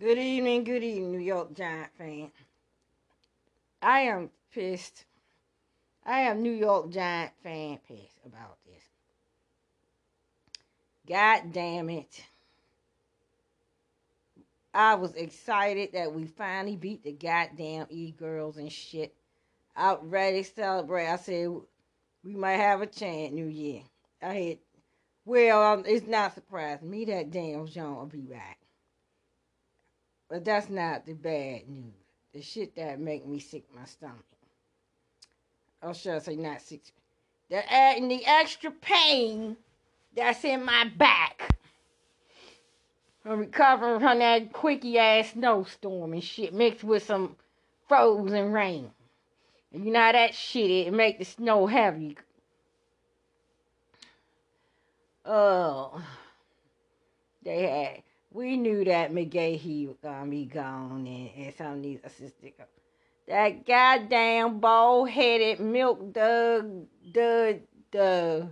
Good evening, good evening, New York Giant fan. I am pissed. I am New York Giant fan pissed about this. God damn it. I was excited that we finally beat the goddamn E girls and shit. Out ready celebrate. I said we might have a chance New Year. I had, well, um, it's not surprising me that Daniel Jones will be back. But that's not the bad news. The shit that make me sick my stomach. Or should I say not sick? The adding the extra pain that's in my back. I'm recovering from that quickie ass snowstorm and shit mixed with some frozen rain. And you know that shit it make the snow heavy. Oh, they had. We knew that McGaughey was gonna be gone and, and some of these assistant. That goddamn bald headed milk dug the the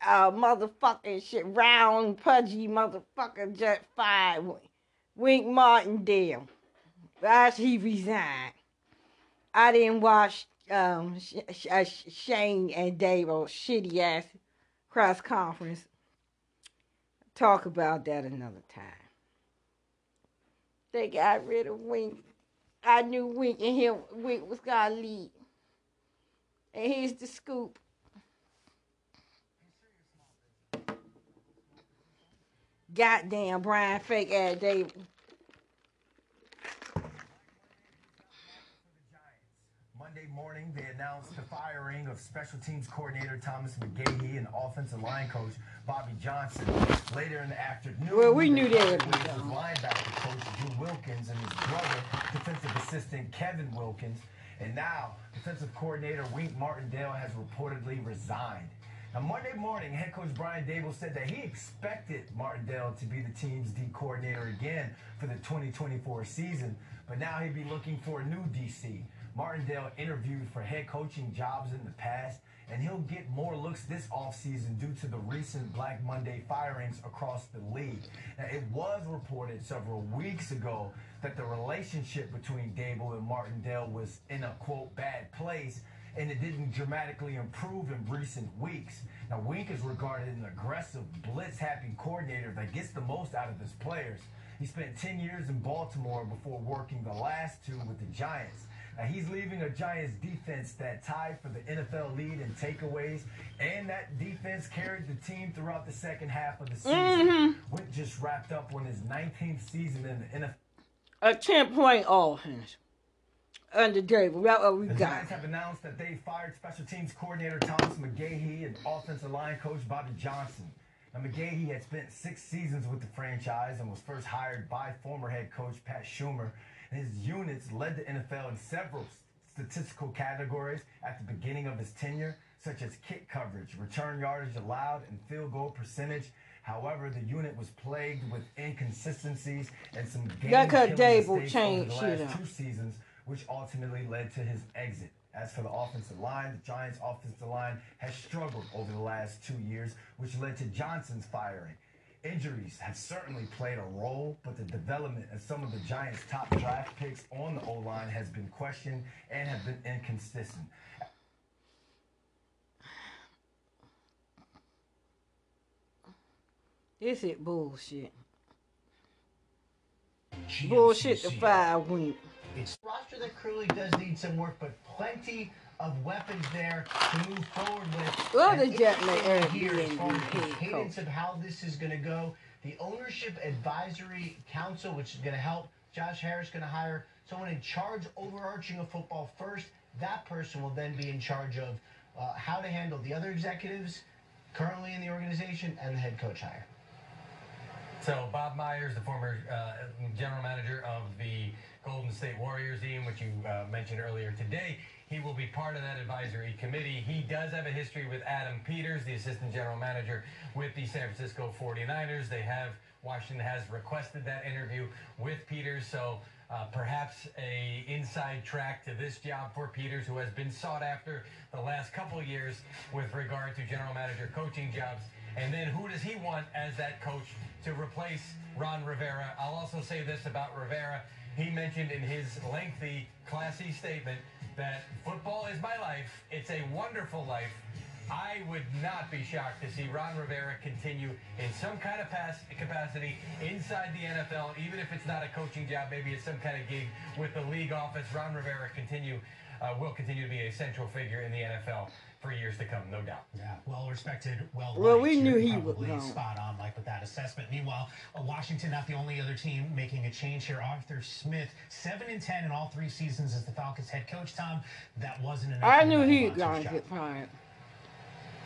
uh motherfucking shit round pudgy motherfucker just fired Wink Martindale. After he resigned. I didn't watch um, Sh- Sh- Shane and Dabo's shitty ass cross conference. Talk about that another time. They got rid of Wink. I knew Wink and him Wink was gonna lead. And here's the scoop. Goddamn Brian fake ass David. Monday morning, they announced the firing of special teams coordinator Thomas McGaughey and offensive line coach Bobby Johnson. Later in the afternoon, Well, we knew they would be with linebacker coach Drew Wilkins and his brother, defensive assistant Kevin Wilkins. And now, defensive coordinator Wink Martindale has reportedly resigned. Now, Monday morning, head coach Brian Daboll said that he expected Martindale to be the team's D coordinator again for the 2024 season, but now he'd be looking for a new DC. Martindale interviewed for head coaching jobs in the past, and he'll get more looks this offseason due to the recent Black Monday firings across the league. Now, it was reported several weeks ago that the relationship between Daboll and Martindale was in a quote bad place, and it didn't dramatically improve in recent weeks. Now, Wink is regarded as an aggressive, blitz happy coordinator that gets the most out of his players. He spent 10 years in Baltimore before working the last two with the Giants. Now, he's leaving a Giants defense that tied for the NFL lead in takeaways, and that defense carried the team throughout the second half of the season. Mm-hmm. Wink just wrapped up on his 19th season in the NFL. A 10 point offense. Under. That's what we The got. Giants have announced that they fired special teams coordinator Thomas McGaughey and offensive line coach Bobby Johnson. Now, McGaughey had spent six seasons with the franchise and was first hired by former head coach Pat Shurmur. His units led the NFL in several statistical categories at the beginning of his tenure, such as kick coverage, return yardage allowed, and field goal percentage. However, the unit was plagued with inconsistencies and some game-killing mistakes over the last up. two seasons, which ultimately led to his exit. As for the offensive line, the Giants' offensive line has struggled over the last two years, which led to Johnson's firing. Injuries have certainly played a role, but the development of some of the Giants' top draft picks on the O line has been questioned and have been inconsistent. This is bullshit. Bullshit the fire Wink. It's roster that clearly does need some work, but plenty of weapons there to move forward with. Well, the Jet may interesting to earn hear as far as the the cadence of how this is going to go. The ownership advisory council, which is going to help Josh Harris, going to hire someone in charge, overarching of football first. That person will then be in charge of uh, how to handle the other executives currently in the organization and the head coach hire. So Bob Myers, the former uh, general manager of the Golden State Warriors team, which you uh, mentioned earlier today, he will be part of that advisory committee. He does have a history with Adam Peters, the assistant general manager with the San Francisco 49ers. They have Washington has requested that interview with Peters, so uh, perhaps a inside track to this job for Peters, who has been sought after the last couple years with regard to general manager coaching jobs And then who does he want as that coach to replace Ron Rivera? I'll also say this about Rivera. He mentioned in his lengthy, classy statement that football is my life. It's a wonderful life. I would not be shocked to see Ron Rivera continue in some kind of pass capacity inside the NFL, even if it's not a coaching job, maybe it's some kind of gig with the league office. Ron Rivera continue uh, will continue to be a central figure in the NFL for years to come, no doubt. Yeah, well respected, well. Well, we knew he would probably go. spot on, Mike, with that assessment. Meanwhile, uh, Washington not the only other team making a change here. Arthur Smith, seven and ten in all three seasons as the Falcons head coach. Tom, that wasn't enough. I knew he was Watson's gonna get fired.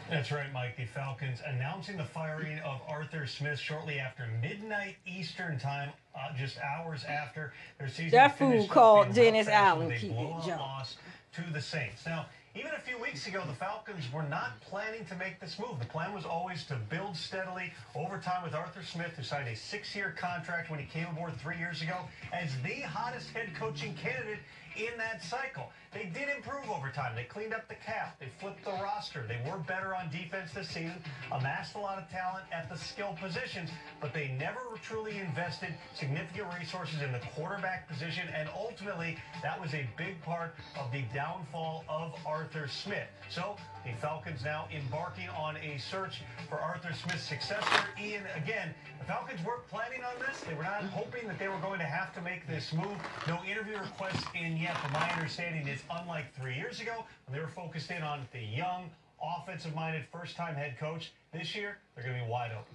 That's right, Mike. The Falcons announcing the firing of Arthur Smith shortly after midnight Eastern time, uh, just hours after their season. That fool called Dennis rough fashion Allen a keep it jump. loss to the Saints. Now, even a few weeks ago, the Falcons were not planning to make this move. The plan was always to build steadily over time with Arthur Smith, who signed a six-year contract when he came aboard three years ago as the hottest head coaching candidate in that cycle. They did improve over time. They cleaned up the cap. They flipped the roster. They were better on defense this season, amassed a lot of talent at the skill positions, but they never truly invested significant resources in the quarterback position, and ultimately, that was a big part of the downfall of Arthur Smith. So, the Falcons now embarking on a search for Arthur Smith's successor. Ian, again, the Falcons weren't planning on this. They were not hoping that they were going to have to make this move. No interview requests in yet, but my understanding is unlike three years ago, when they were focused in on the young, offensive-minded first-time head coach. This year, they're going to be wide open.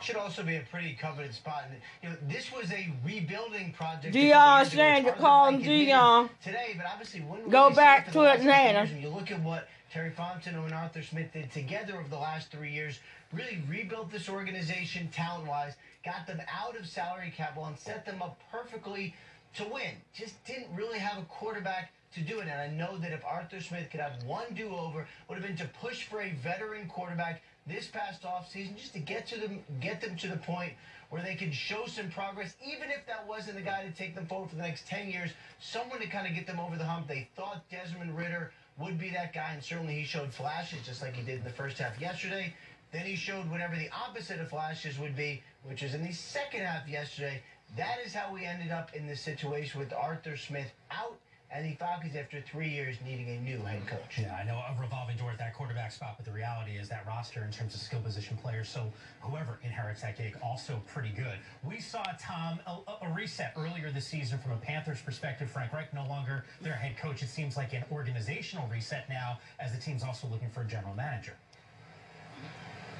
Should also be a pretty coveted spot. And, you know, this was a rebuilding project. Deion a couple years. Sanders, It's hard call him admit it Deion. Today, but obviously wouldn't Go really back to last Atlanta. you look at what Terry Fontenot and Arthur Smith did together over the last three years. Really rebuilt this organization talent-wise, got them out of salary cap and set them up perfectly to win. Just didn't really have a quarterback to do it. And I know that if Arthur Smith could have one do-over, would have been to push for a veteran quarterback this past offseason just to get to them, get them to the point where they could show some progress, even if that wasn't the guy to take them forward for the next 10 years, someone to kind of get them over the hump. They thought Desmond Ridder would be that guy, and certainly he showed flashes just like he did in the first half yesterday. Then he showed whatever the opposite of flashes would be, which is in the second half yesterday. That is how we ended up in this situation with Arthur Smith out and the Falcons after three years needing a new head coach. Yeah, I know a revolving door at that quarterback spot, but the reality is that roster in terms of skill position players, so whoever inherits that gig, also pretty good. We saw, Tom, a, a reset earlier this season from a Panthers perspective. Frank Reich no longer their head coach. It seems like an organizational reset now as the team's also looking for a general manager.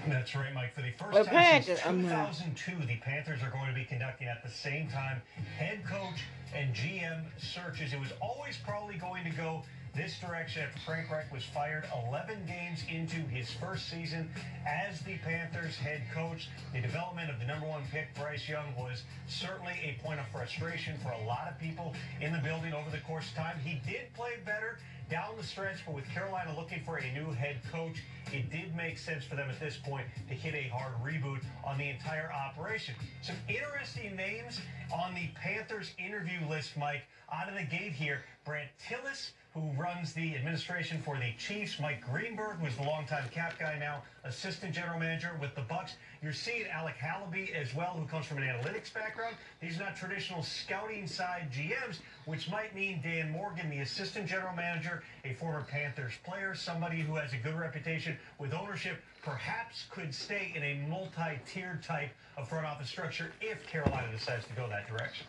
That's right, Mike. For the first Well, time since Panthers, I'm 2002, the Panthers are going to be conducting at the same time head coach and GM searches. It was always probably going to go this direction after Frank Reich was fired 11 games into his first season as the Panthers head coach. The development of the number one pick, Bryce Young, was certainly a point of frustration for a lot of people in the building over the course of time. He did play better down the stretch, but with Carolina looking for a new head coach, it did make sense for them at this point to hit a hard reboot on the entire operation. Some interesting names on the Panthers interview list, Mike. Out of the gate here, Brandt Tilis, who runs the administration for the Chiefs. Mike Greenberg was the longtime cap guy, now assistant general manager with the Bucks. You're seeing Alec Halaby as well, who comes from an analytics background. These are not traditional scouting side GMs, which might mean Dan Morgan, the assistant general manager, a former Panthers player, somebody who has a good reputation with ownership, perhaps could stay in a multi-tiered type of front office structure if Carolina decides to go that direction.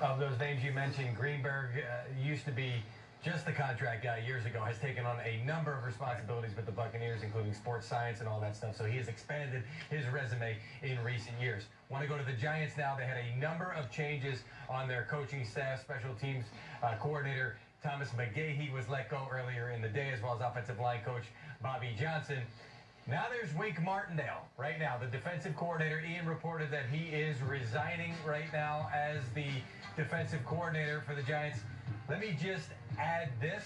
Of those names you mentioned, Greenberg uh, used to be just the contract guy years ago, has taken on a number of responsibilities with the Buccaneers, including sports science and all that stuff. So he has expanded his resume in recent years. Want to go to the Giants now? They had a number of changes on their coaching staff, special teams uh, coordinator Thomas McGaughey was let go earlier in the day, as well as offensive line coach Bobby Johnson. Now there's Wink Martindale. Right now, the defensive coordinator, Ian reported that he is resigning right now as the defensive coordinator for the Giants. Let me just add this.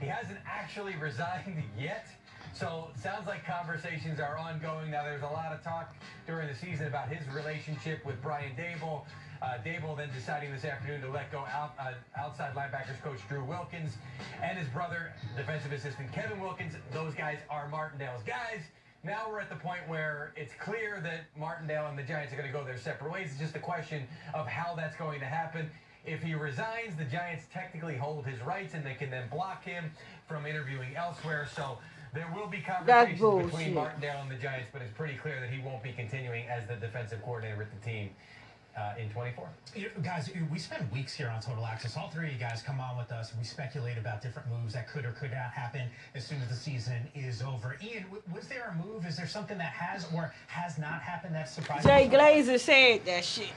He hasn't actually resigned yet. So sounds like conversations are ongoing. Now there's a lot of talk during the season about his relationship with Brian Daboll. Uh, Daboll then deciding this afternoon to let go out, uh, outside linebackers coach Drew Wilkins and his brother, defensive assistant Kevin Wilkins. Those guys are Martindale's guys. Now we're at the point where it's clear that Martindale and the Giants are going to go their separate ways. It's just a question of how that's going to happen. If he resigns, the Giants technically hold his rights and they can then block him from interviewing elsewhere. So there will be conversations between bullshit. Martindale and the Giants, but it's pretty clear that he won't be continuing as the defensive coordinator with the team uh, in 24. You know, guys, we spend weeks here on Total Access. All three of you guys come on with us. We speculate about different moves that could or could not happen as soon as the season is over. Ian, w- was there a move? Is there something that has or has not happened that surprised Jay you? Glazer said that shit.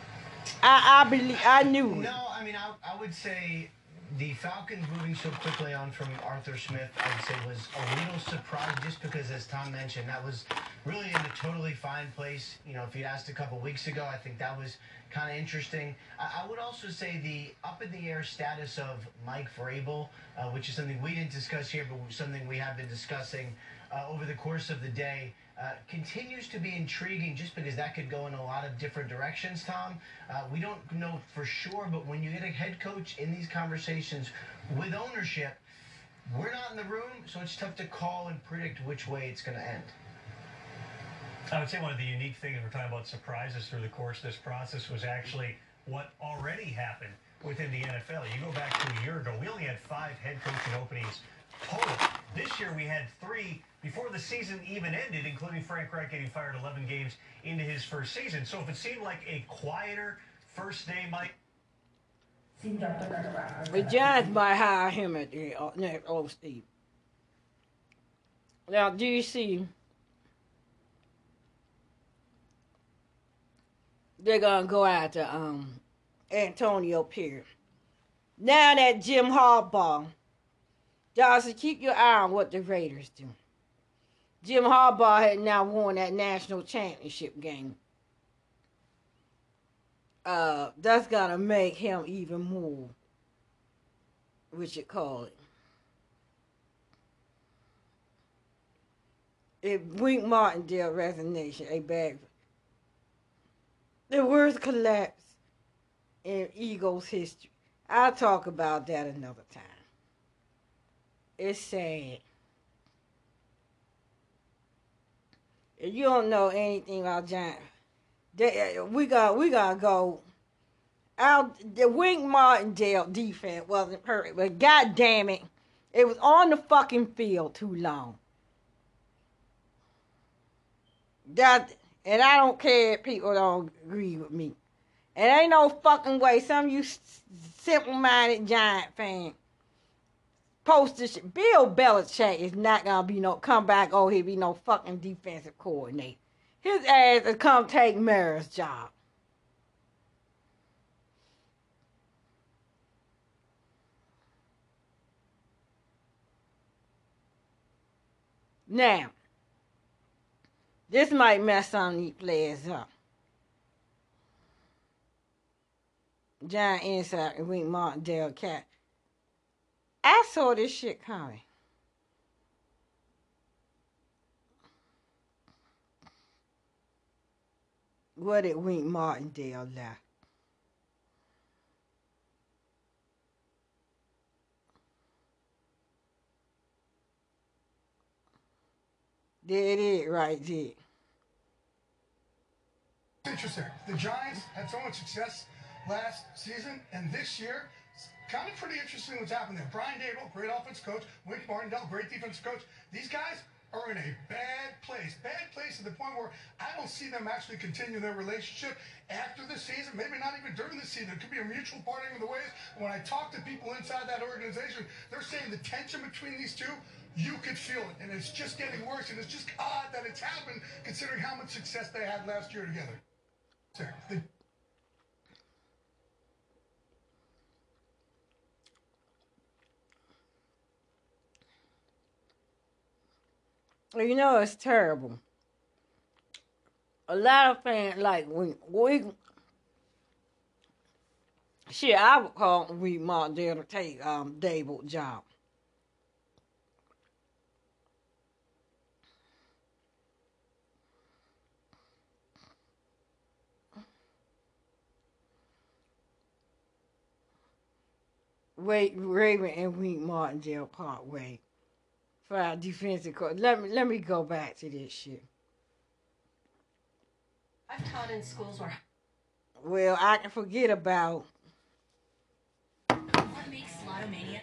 I I believe I knew. No, I mean, I, I would say the Falcons moving so quickly on from Arthur Smith, I would say was a little surprised just because, as Tom mentioned, that was really in a totally fine place. You know, if you'd asked a couple weeks ago, I think that was kind of interesting. I, I would also say the up in the air status of Mike Vrabel, uh, which is something we didn't discuss here, but something we have been discussing uh, over the course of the day. Uh, continues to be intriguing just because that could go in a lot of different directions, Tom. Uh, we don't know for sure, but when you get a head coach in these conversations with ownership, we're not in the room, so it's tough to call and predict which way it's going to end. I would say one of the unique things we're talking about surprises through the course of this process was actually what already happened within the NFL. You go back to a year ago, we only had five head coaching openings total. This year we had three before the season even ended, including Frank Reich getting fired 11 games into his first season. So if it seemed like a quieter first day, Mike, The Giants might hire him at the uh, next old Steve. Now, do you see? They're gonna go after um Antonio Pierce. Now that Jim Harbaugh, Dawson, keep your eye on what the Raiders do. Jim Harbaugh had now won that national championship game. Uh, that's gonna make him even more. What you call it? If Wink Martindale resignation, a bag. The worst collapse in Eagles history. I'll talk about that another time. It's sad. If you don't know anything about Giants, they, uh, we got we gotta go. Our the Wink Martindale defense wasn't perfect, but god damn it, it was on the fucking field too long. That and I don't care if people don't agree with me. And ain't no fucking way some of you simple-minded Giant fan post this shit. Bill Belichick is not gonna be no comeback. Oh, he be no fucking defensive coordinator. His ass will come take Mara's job. Now, this might mess some of these players up. John Inside and Wink Martindale Cat. I saw this shit coming. What did Wink Martindale left? There it is, right there. Interesting. The Giants had so much success last season, and this year, it's kind of pretty interesting what's happened there. Brian Daboll, great offense coach. Wink Martindale, great defense coach. These guys are in a bad place. Bad place to the point where I don't see them actually continue their relationship after the season, maybe not even during the season. It could be a mutual parting of the ways. When I talk to people inside that organization, they're saying the tension between these two, you could feel it. And it's just getting worse. And it's just odd that it's happened considering how much success they had last year together. The You know it's terrible. A lot of fans like we we shit. I would call we Mark to take um David job. Wait, Raven and Wheat part Parkway for our defensive coach. Let me let me go back to this shit. I've taught in schools where Well, I can forget about what makes Slotomania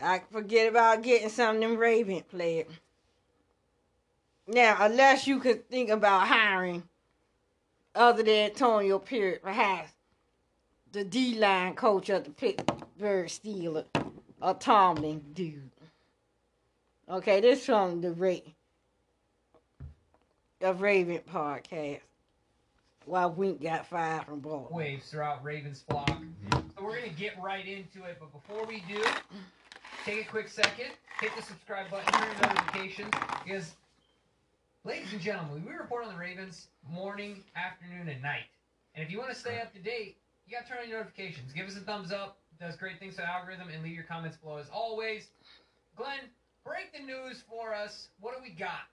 I can forget about getting some of them Raven players. Now, unless you could think about hiring other than Antonio Pierce, perhaps the D line coach of the Pittsburgh Steelers, a Tomlin dude. Okay, this from the rate of Raven podcast. Why Wink got fired from Baltimore. waves throughout Ravens flock. So we're gonna get right into it, but before we do, take a quick second, hit the subscribe button, turn on notifications, because, ladies and gentlemen, we report on the Ravens morning, afternoon, and night. And if you want to stay up to date, you gotta turn on your notifications. Give us a thumbs up. Does great things for the algorithm, and leave your comments below as always. Glenn, break the news for us. What do we got?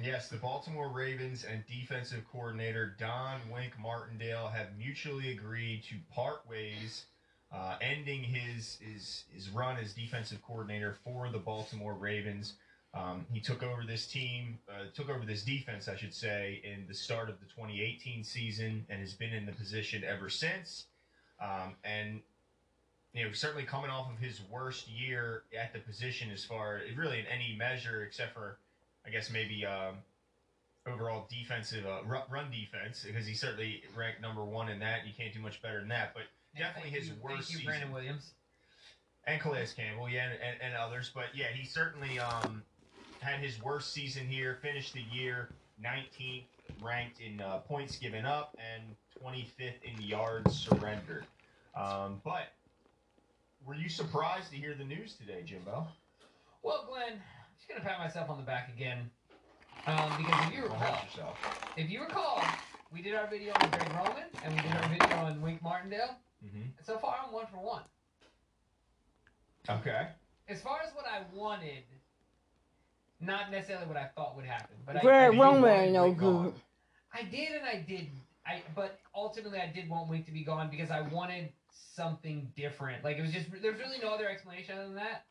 Yes, the Baltimore Ravens and defensive coordinator Don Wink Martindale have mutually agreed to part ways, uh, ending his, his his run as defensive coordinator for the Baltimore Ravens. Um, he took over this team, uh, took over this defense, I should say, in the start of the 2018 season, and has been in the position ever since. Um, and you know, certainly coming off of his worst year at the position, as far really in any measure, except for I guess maybe um, overall defensive uh, run, defense because he certainly ranked number one in that. You can't do much better than that, but definitely his you, worst Thank you, season. Brandon Williams. and Calais Campbell, yeah, and, and, and others. But yeah, he certainly um, had his worst season here. Finished the year 19th, ranked in uh, points given up, and 25th in yards surrendered. Um, but were you surprised to hear the news today, Jimbo? Well, Glenn, I'm just gonna pat myself on the back again. Um, because if you recall, yourself. if you recall, we did our video on Greg Roman and we did our video on Wink Martindale. Mm-hmm. And so far, I'm one for one. Okay. As far as what I wanted, not necessarily what I thought would happen, but Greg I, you Roman ain't no Wink gone. good. I did and I didn't. I but ultimately I did want Wink to be gone because I wanted something different. Like it was just there's really no other explanation other than that.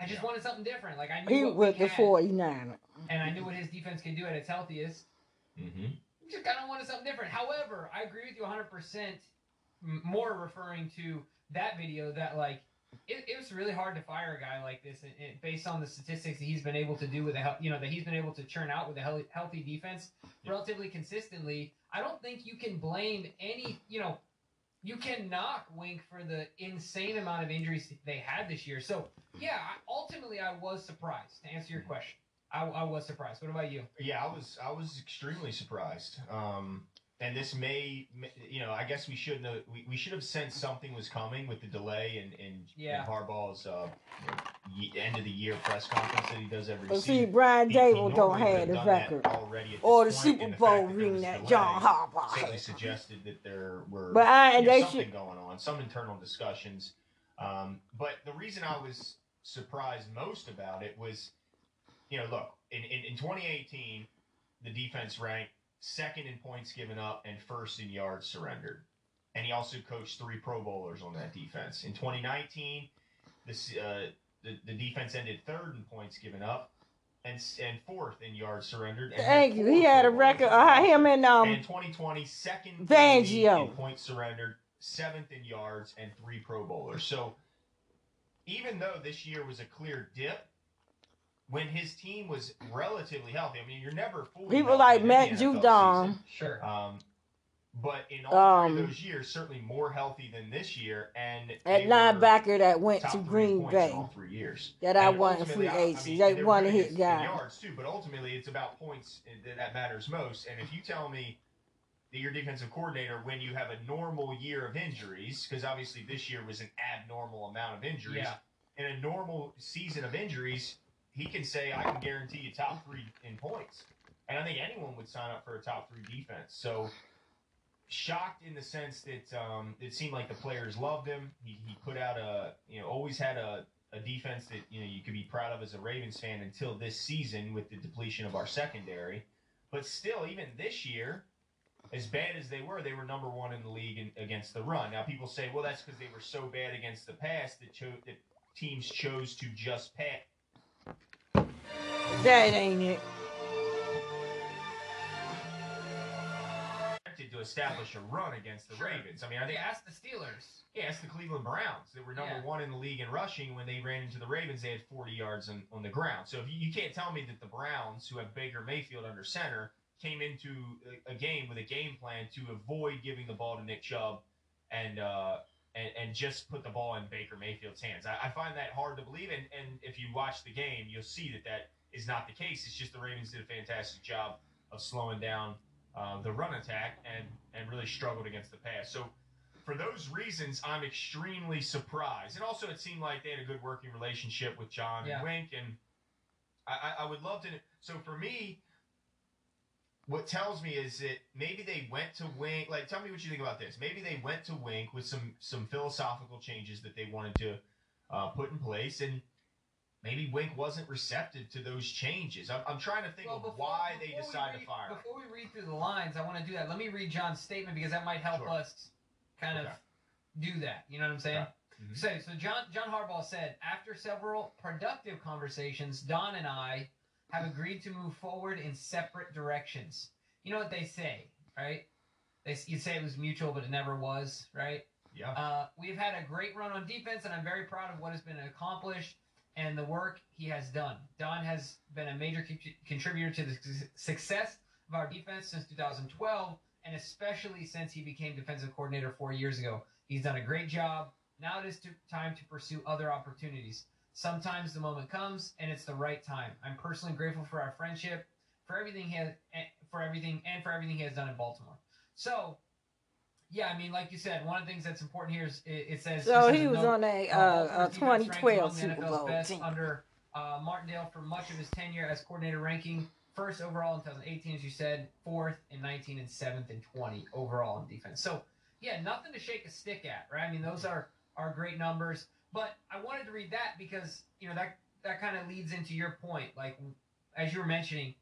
I just Yeah. wanted something different. Like I knew He what was Wink the had, 49. and I knew what his defense could do at its healthiest. Mm-hmm. just kind of wanted something different. However, I agree with you 100%. More referring to that video that like it, it was really hard to fire a guy like this, and, and based on the statistics that he's been able to do with a hel- you know that he's been able to churn out with a healthy, healthy defense relatively consistently. I don't think you can blame any you know you can knock Wink for the insane amount of injuries they had this year. So yeah, ultimately I was surprised. To answer your question, I, I was surprised. What about you? Yeah, I was I was extremely surprised. Um, and this may, may- you know, I guess we should know we, we should have sensed something was coming with the delay in in, Yeah. in Harbaugh's uh, end of the year press conference that he does every But see. Brian He- he Daboll don't have the record. already at Or the point, Super and the Bowl fact that ring that John Harbaugh certainly had. suggested that there were But I, you know, they something should. going on, some internal discussions. Um, but the reason I was surprised most about it was, you know, look, in, in, in 2018, the defense ranked second in points given up and first in yards surrendered. And he also coached three Pro Bowlers on that defense. In 2019, this, uh, the, the defense ended third in points given up and, and fourth in yards surrendered. And Thank you. He had a record. Uh, him and And um in 2020, second the in points surrendered, seventh in yards, and three Pro Bowlers. So even though this year was a clear dip, when his team was relatively healthy, I mean, you're never fully people like Matt any NFL Judon. Sure. Um, but in all three Um, of those years, certainly more healthy than this year, and At linebacker that went to Green Bay. all three years. That I And want in ultimately, free I- I agency. mean, They were want to hit in guys. yards too, but ultimately it's about points that, that matters most. And if you tell me that your defensive coordinator, when you have a normal year of injuries, because obviously this year was an abnormal amount of injuries, Yeah. in a normal season of injuries, he can say, "I can guarantee you top three in points," and I think anyone would sign up for a top three defense. So shocked in the sense that um, it seemed like the players loved him. He, he put out a you know always had a, a defense that you know you could be proud of as a Ravens fan until this season with the depletion of our secondary. But still, even this year, as bad as they were, they were number one in the league in, against the run. Now people say, well, that's because they were so bad against the pass that, cho- that teams chose to just pass. That ain't it. To establish a run against the Sure. Ravens. I mean, I think Yeah, ask the Steelers. Yeah, it's the Cleveland Browns. They were number Yeah. one in the league in rushing. When they ran into the Ravens, they had 40 yards on, on the ground. So if you, you can't tell me that the Browns, who have Baker Mayfield under center, came into a, a game with a game plan to avoid giving the ball to Nick Chubb and uh, and, and just put the ball in Baker Mayfield's hands. I, I find that hard to believe. And, and if you watch the game, you'll see that that is not the case. It's just the Ravens did a fantastic job of slowing down uh, the run attack and, and really struggled against the pass. So for those reasons, I'm extremely surprised. And also, it seemed like they had a good working relationship with John Yeah. and Wink, and I, I, I would love to. So for me, what tells me is that maybe they went to Wink. Like, tell me what you think about this. Maybe they went to Wink with some some philosophical changes that they wanted to uh, put in place, and maybe Wink wasn't receptive to those changes. I'm, I'm trying to think Well, of why they decided to fire. Before we read through the lines, I want to do that. Let me read John's statement because that might help Sure. us kind of do that. You know what I'm saying? Okay. Mhm. So, so John John Harbaugh said after several productive conversations, Don and I have agreed to move forward in separate directions. You know what they say, right? They you say it was mutual, but it never was, right? Yeah. Uh, we've had a great run on defense, and I'm very proud of what has been accomplished and the work he has done. Don has been a major con- contributor to the success of our defense since 2012, and especially since he became defensive coordinator four years ago. He's done a great job. Now it is to, time to pursue other opportunities. Sometimes the moment comes, and it's the right time. I'm personally grateful for our friendship, for everything he has, eh, for everything, and for everything he has done in Baltimore. So, yeah, I mean, like you said, one of the things that's important here is it, it says. So he was note, on a uh, a 2012 among Super Bowl best team. under uh, Martindale for much of his tenure as coordinator, ranking first overall in 2018, as you said, fourth in 19, and seventh in 20 overall in defense. So, yeah, nothing to shake a stick at, right? I mean, those are are great numbers. But I wanted to read that because you know that that kind of leads into your point, like as you were mentioning.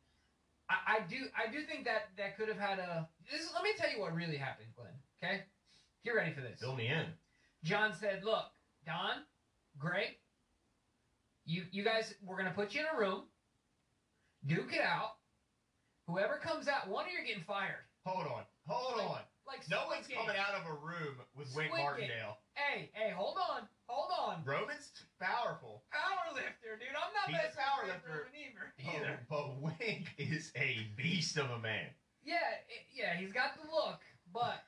I, I do I do think that that could have had a. This, let me tell you what really happened, Glenn. Okay, you ready for this? Fill me in. John said, "Look, Don, Greg, you you guys, we're gonna put you in a room, duke it out. Whoever comes out, one of you are getting fired. Hold on. Hold Like- on. Like No one's Game. coming out of a room with Wink Squid Game. Martindale. Hey, hey, hold on, hold on. Roman's powerful. Power lifter, dude. I'm not He's messing power with lifter. Roman either. either. Oh, but Wink is a beast of a man. Yeah, it- yeah, he's got the look, but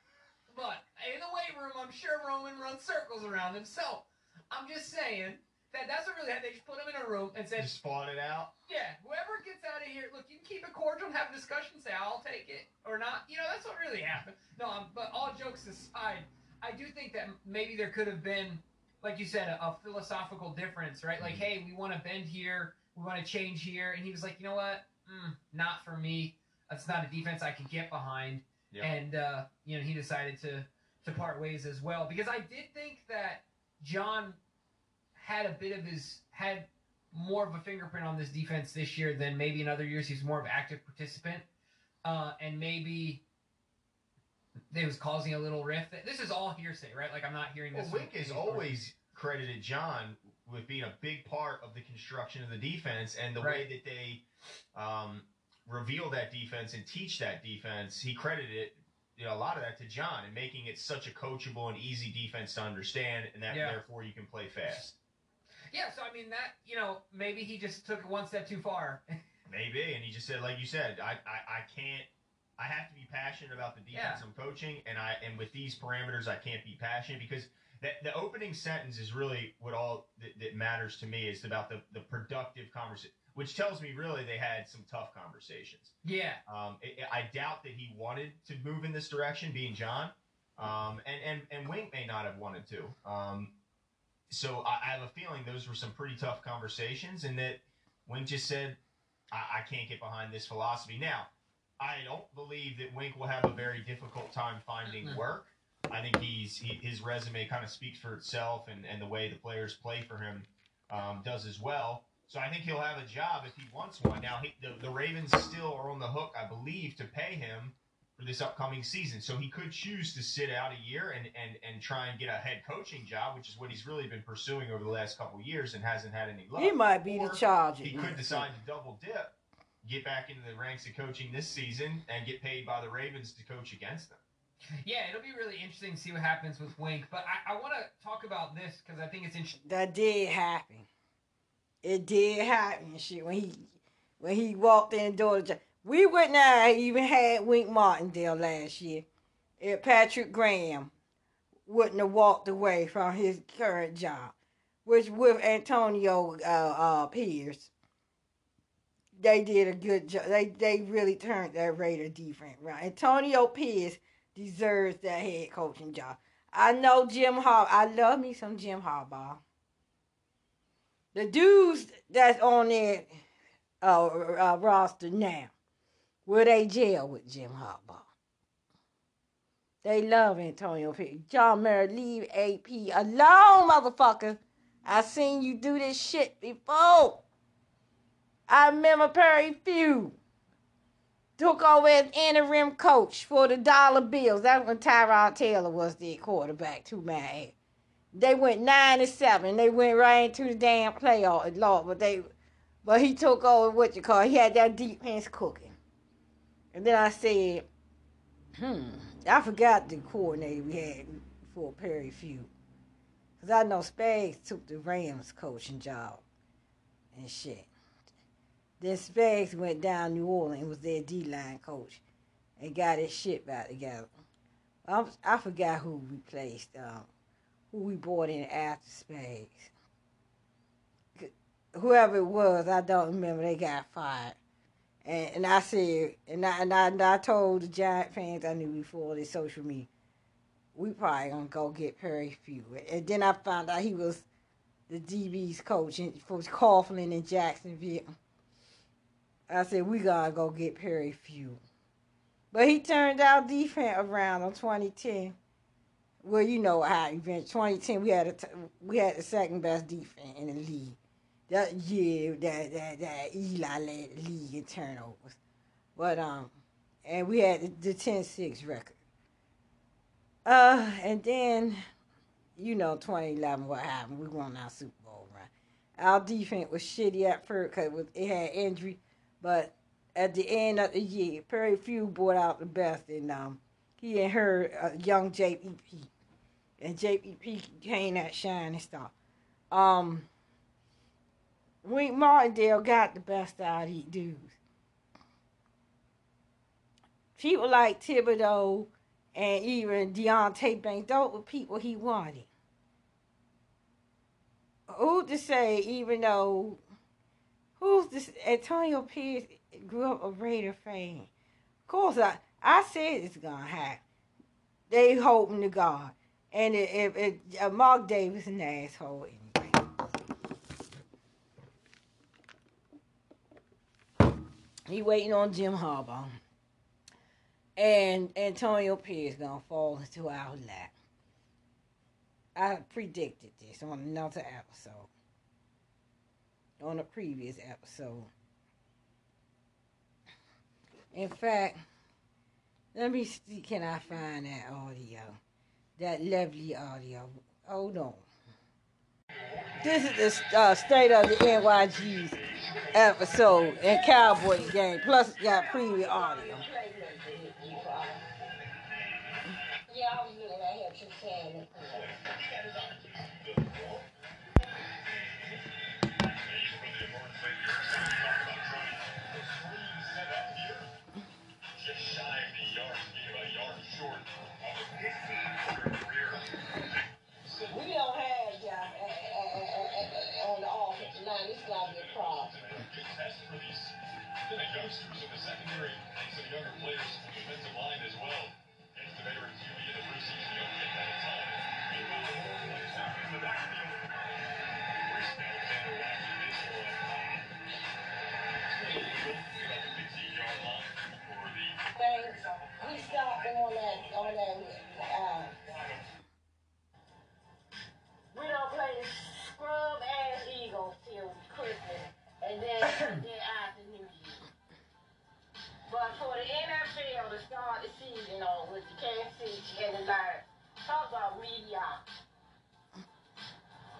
but in the weight room, I'm sure Roman runs circles around him. So I'm just saying that that's what really happened. They just put him in a room and said, Just spawn it out. Yeah, whoever gets out of here, look, you can keep it cordial and have a discussion, say, I'll take it or not. You know, that's what really happened. No, um, but all jokes aside, I do think that maybe there could have been, like you said, a, a philosophical difference, right? Like, hey, we want to bend here, we want to change here. And he was like, you know what? Mm, not for me. That's not a defense I can get behind. Yeah. And, uh, you know, he decided to, to part ways as well. Because I did think that John had a bit of his, had more of a fingerprint on this defense this year than maybe in other years. He's more of an active participant, uh, and maybe it was causing a little rift. This is all hearsay, right? Like I'm not hearing Well, this. Wink from has always credited John with being a big part of the construction of the defense and the way that they um, reveal that defense and teach that defense. He credited it, you know, a lot of that to John and making it such a coachable and easy defense to understand, and that Yeah. therefore you can play fast. Yeah, so I mean that you know maybe he just took it one step too far. Maybe, and he just said, like you said, I, I, I can't. I have to be passionate about the defense Yeah. I'm coaching, and I and with these parameters, I can't be passionate because that the opening sentence is really what all that, that matters to me is about the the productive conversation, which tells me really they had some tough conversations. yeah, Um, I I doubt that he wanted to move in this direction, being John, um, and and and Wink may not have wanted to. Um, so I, I have a feeling those were some pretty tough conversations, and that Wink just said, I, I can't get behind this philosophy. Now, I don't believe that Wink will have a very difficult time finding work. I think he's he, his resume kind of speaks for itself, and, and the way the players play for him um, does as well. So I think he'll have a job if he wants one. Now he, the, the Ravens still are on the hook, I believe, to pay him for this upcoming season. So he could choose to sit out a year and, and, and try and get a head coaching job, which is what he's really been pursuing over the last couple of years and hasn't had any luck. He might be Or the Chargers. He could decide to double dip, get back into the ranks of coaching this season, and get paid by the Ravens to coach against them. Yeah, it'll be really interesting to see what happens with Wink. But I, I want to talk about this because I think it's interesting. That did happen. It did happen. Shit, when he when he walked in door, we wouldn't have even had Wink Martindale last year if Patrick Graham wouldn't have walked away from his current job, which with Antonio uh, uh, Pierce, they did a good job. They they really turned that Raider defense around. Antonio Pierce deserves that head coaching job. I know Jim Har. I love me some Jim Harbaugh. The dudes that's on their uh, uh, roster now, will they jail with Jim Harbaugh? They love Antonio Pierce. John Murray, leave AP alone, motherfucker. I seen you do this shit before. I remember Perry Fewell took over as interim coach for the Dollar Bills. That's when Tyrod Taylor was the quarterback, to my ass. They went nine and seven. They went right into the damn playoff, Lord. But they, but he took over what you call. He had that defense cooking. And then I said, hmm, I forgot the coordinator we had for Perry Fewell. Cause I know Spags took the Rams coaching job and shit. Then Spags went down New Orleans and was their D line coach and got his shit back together. I, I forgot who replaced um, who we brought in after Spags. Whoever it was, I don't remember. They got fired, and and I said, and I and I, and I told the Giant fans I knew before the social media, we probably gonna go get Perry Fewell, and then I found out he was the DB's coach in, for Coughlin in Jacksonville. I said we gotta go get Perry Fewell, but he turned our defense around on 2010. Well, you know how event 2010 we had a t- we had the second best defense in the league. That year that that that Eli led league in turnovers, but um, and we had the, the 10-6 record. Uh, and then, you know, 2011 what happened? We won our Super Bowl run. Our defense was shitty at first because it had injury, but at the end of the year, Perry Fewell brought out the best, and um, he and her uh, young JPP, and JPP became that shining star. Um, Wink Martindale got the best out of these dudes. People like Thibodeaux and even Deonte Banks, those were people he wanted. Who to say, even though, who's this? Antonio Pierce grew up a Raider fan. Of course, I, I said it's going to happen. They hoping to God. And if, if, if uh, Mark Davis an asshole anyway. He waiting on Jim Harbaugh. And Antonio Pierce gonna fall into our lap. I predicted this on another episode. On a previous episode. In fact, let me see, can I find that audio? That lovely audio. Hold on. This is the uh, state of the NYG's episode and Cowboy game. Plus, it got preview audio. Yeah, I was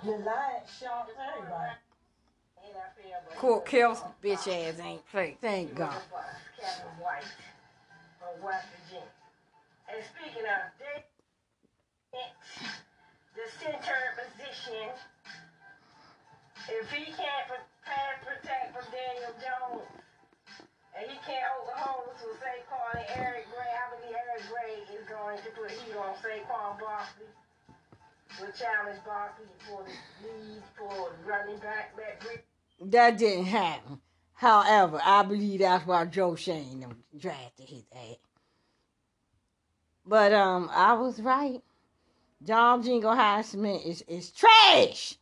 Everybody. Court Kells bitch ass ain't played. Thank God. And speaking of, the center position. If he can't pass protect from Daniel Jones, and he can't hold the Oklahoma to Saquon and Eric Gray, I believe Eric Gray is going to put heat on Saquon Barkley. Challenge Barkley for the lead for running back. That didn't happen. However, I believe that's why Joe Schoen drafted his ass. But um, I was right. John Jingle Highsmith is is trash.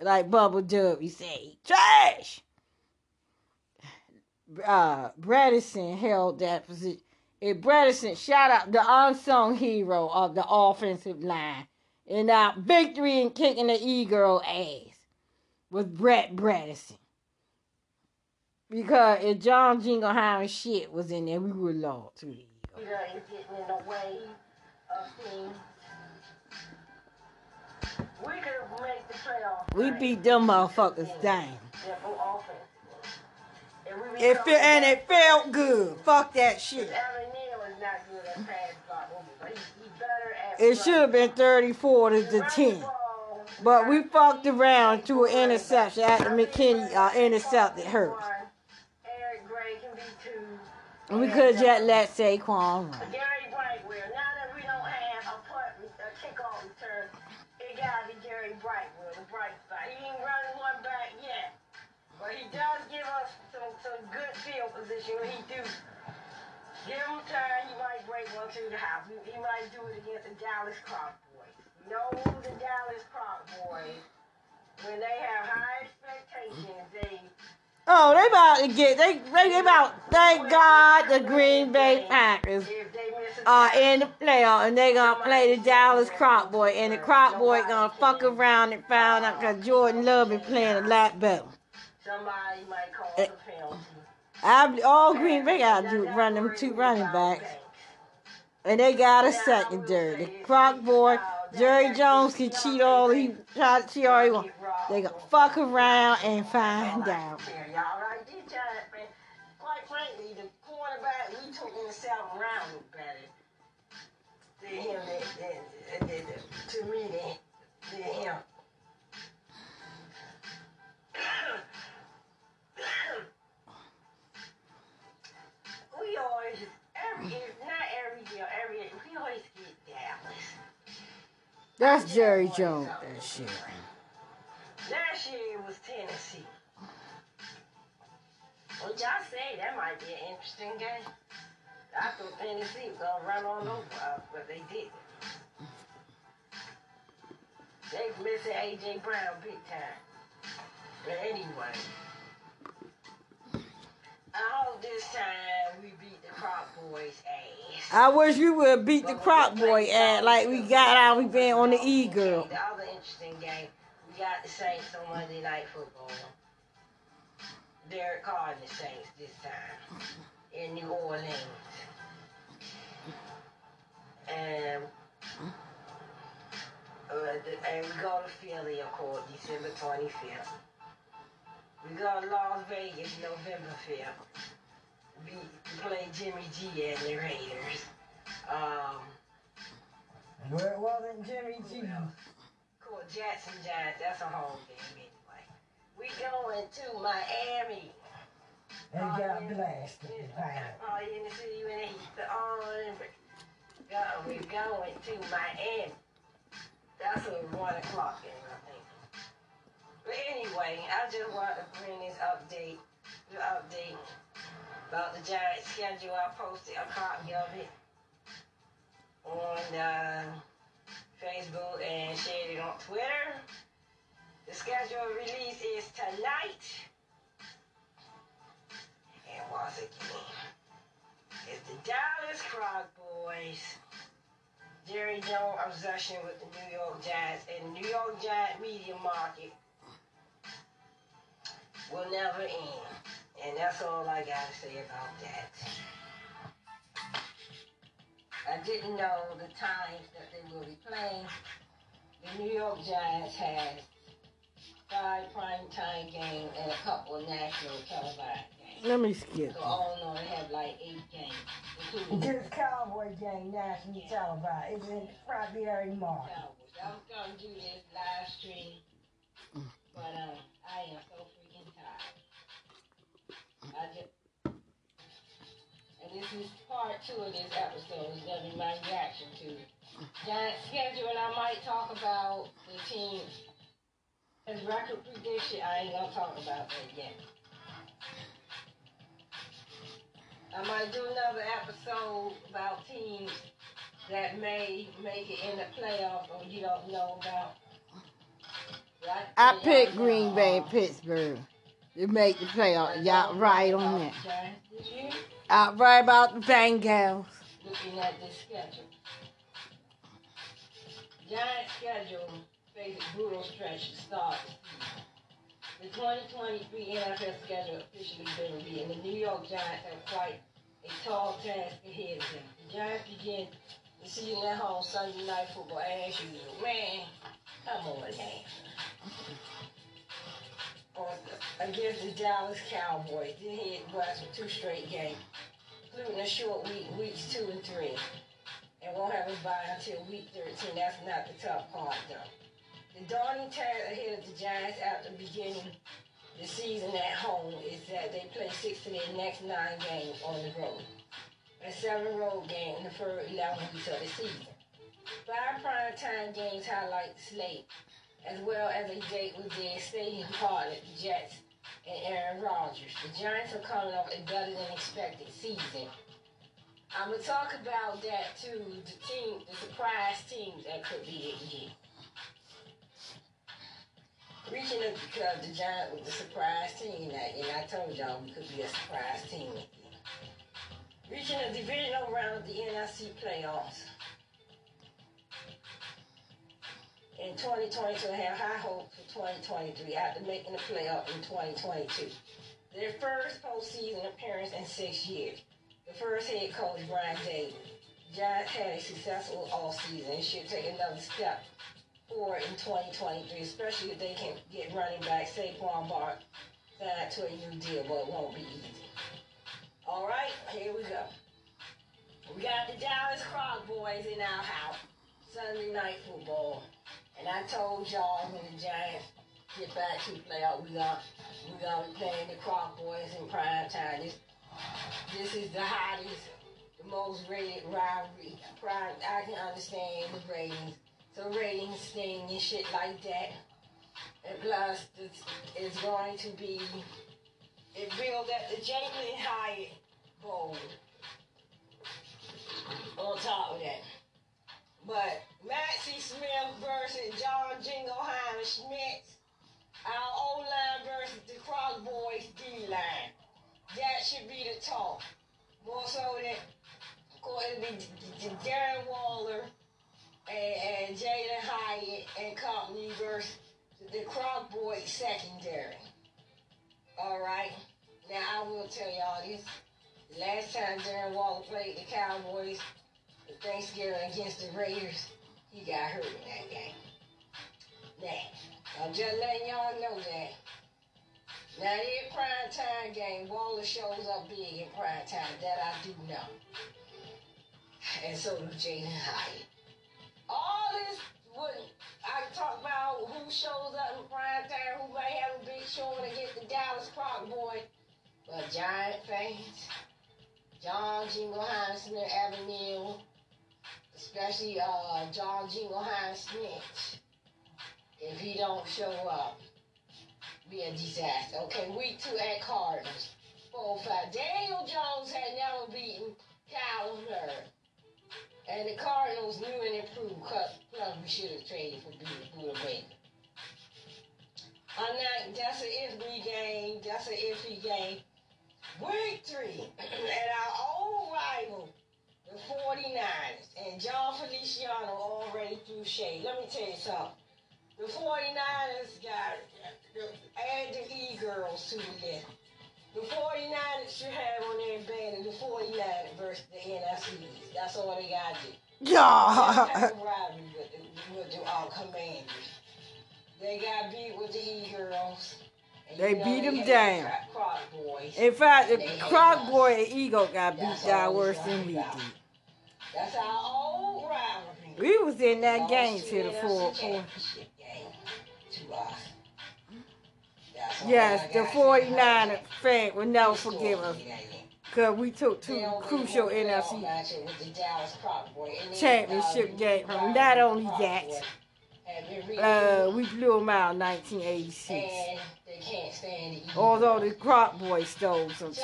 Like Bubba Dub, he say trash. Uh, Bredeson held that position. If Bredeson, shout out the unsung hero of the offensive line, in our uh, victory in kicking the e-girl ass was Brett Bredeson. Because if John Jingleheimer shit was in there, we would lost to the things. We beat them motherfuckers down. And It and it felt good. Fuck that shit. It should have been 34 to the 10. But we fucked around to an interception after McKinney uh, intercepted her. Eric Gray can be two. And we could have just let Saquon run. But he does give us some, some good field position when he do. Give him time, he might break one to the house. He, he might do it against the Dallas Croc boys. Know the Dallas Croc boys, when they have high expectations, they Oh, they about to get they they, they about thank God the Green Bay Packers are in the playoff and they gonna play the Dallas Croc Boy and the Croc Boy gonna fuck around and find out cause Jordan Love is playing a lot better. somebody might call Eh. I all Green Bay gotta do run them two running backs. And they got a secondary. The Croc boy, Jerry Jones can cheat all he try to cheat all he want. They gonna fuck around and find out. Quite frankly, the quarterback we took in the seventh round was better than him. To me, than him. That's Jerry Jones. That shit. Last year it was Tennessee. What y'all say? That might be an interesting game. I thought Tennessee was gonna run all over us, but they didn't. They missing AJ Brown big time. But anyway, I hope this time we beat the Boys ass. I wish we would beat the Croc boy at like we got our revenge on the E girl. The other interesting game, we got the Saints on Monday Night Football. Derek Carr and the Saints this time in New Orleans. And uh, and we go to Philly, of course, December 25th. We go to Las Vegas, November 5th. We play Jimmy G and the Raiders. Um, Where wasn't Jimmy G? Cool, Jackson Giants, that's a home game anyway. We going to Miami. They got blasted. Oh, you in the city when they used to on. Go, we going to Miami. That's a one o'clock game, I think. But anyway, I just wanted to bring this update, the update about the Giants schedule. I posted a copy of it on uh, Facebook and shared it on Twitter. The schedule release is tonight. And once again, it's the Dallas Croc Boys. Jerry Jones obsession with the New York Giants and New York Giant media market will never end. And that's all I gotta say about that. I didn't know the times that they will be playing. The New York Giants has five primetime games and a couple of national televised games. Let me skip. So all in all, they have like eight games. including This Cowboy game nationally televised. It's in February, March. Cowboys. I was gonna do this live stream, but um, I am so freaking tired. I just, and this is part two of this episode. It's gonna be my reaction to Giant schedule, and I might talk about the team as record prediction. I ain't gonna talk about that yet. I might do another episode about teams that may make it in the playoffs or you don't know about. Right? I picked Green Bay and Pittsburgh to make the playoff. Y'all right on that. Out right about the Bengals. Looking at this schedule. Giant schedule faces brutal stretch to start the. The 2023 NFL schedule officially been revealed, and the New York Giants have quite a tall task ahead of them. The Giants begin the season at home Sunday night football as usual. Man, come on, man. Against the Dallas Cowboys, then hit West with two straight games, including a short week, weeks two and three. And won't have a bye until week 13. That's not the tough part, though. The daunting task ahead of the Giants after beginning the season at home is that they play six of their next nine games on the road. A seven road game in the first 11 weeks of the season. Five primetime games highlight the slate, as well as a date with their stadium partner, the Jets and Aaron Rodgers. The Giants are coming off a better than expected season. I'm gonna talk about that too. The team, the surprise teams that could be it year. Reaching it because the Giants was the surprise team that, and I told y'all we could be a surprise team. Reaching the divisional round of the NFC playoffs. In 2022, they have high hopes for 2023 after making the playoff in 2022. Their first postseason appearance in six years. The first head coach, Brian Daboll. Giants had a successful offseason and should take another step forward in 2023, especially if they can get running back Saquon Bart signed to a new deal, but it won't be easy. All right, here we go. We got the Dallas Croc boys in our house. Sunday night football. And I told y'all when the Giants get back to the playoff, we got we gonna be playing the Croc boys in prime time. This this is the hottest, the most rated rivalry. Prime I can understand the ratings. So ratings thing and shit like that. And plus it's, it's going to be it billed at the Jalin Hyatt Bowl. On top of that. But Mazi Smith versus John Jingleheimer Schmidt. Our O line versus the Cross Boys D line. That should be the talk. More so than, of course, it'll be Darren Waller and, and Jalin Hyatt and company versus the Croc Boys secondary. All right. Now I will tell y'all this. Last time Darren Waller played the Cowboys, Thanksgiving against the Raiders, he got hurt in that game. Now, I'm just letting y'all know that. Now, in prime time game, Waller shows up big in prime time. That I do know. And so do Jaden Hyatt. All this would I talk about who shows up in prime time, who might have a big showing against the Dallas Croc boy. But Giant fans, John Jingleheimer Smith Avenue, especially uh, John Jingleheimer Smith, if he don't show up, be a disaster. Okay, week two at Cardinals. Four five. Daniel Jones had never beaten Kyle. And the Cardinals knew and improved. Plus we should have traded for Budda Baker. I'm not, that's an iffy game. That's an iffy game. Week three, at our old rival, the 49ers, and Jon Feliciano already threw shade. Let me tell you something. The 49ers got add the E-girls to the list. The 49ers should have on their banner the 49ers versus the NFC That's all they got to do. Yeah. Rivalry with the, with the uh, Commanders. They got beat with the E-Girls. They beat 'em had down. Croc-. In fact, the Croc. Boy and Eagle got beat down worse than we did. That's our old rivalry. We was in that game to till the fourth quarter. championship game to us. That's all Yes, the got to say 49er about fan will never forgive us Story, ain't it? because we took two crucial really want a playoff NFC matchup with the Dallas Croc Boy. And then championship games. Not only that, Boy had been really uh, we blew them out in 1986. and they can't stand the Eagles. Although the Croc Boy stole some So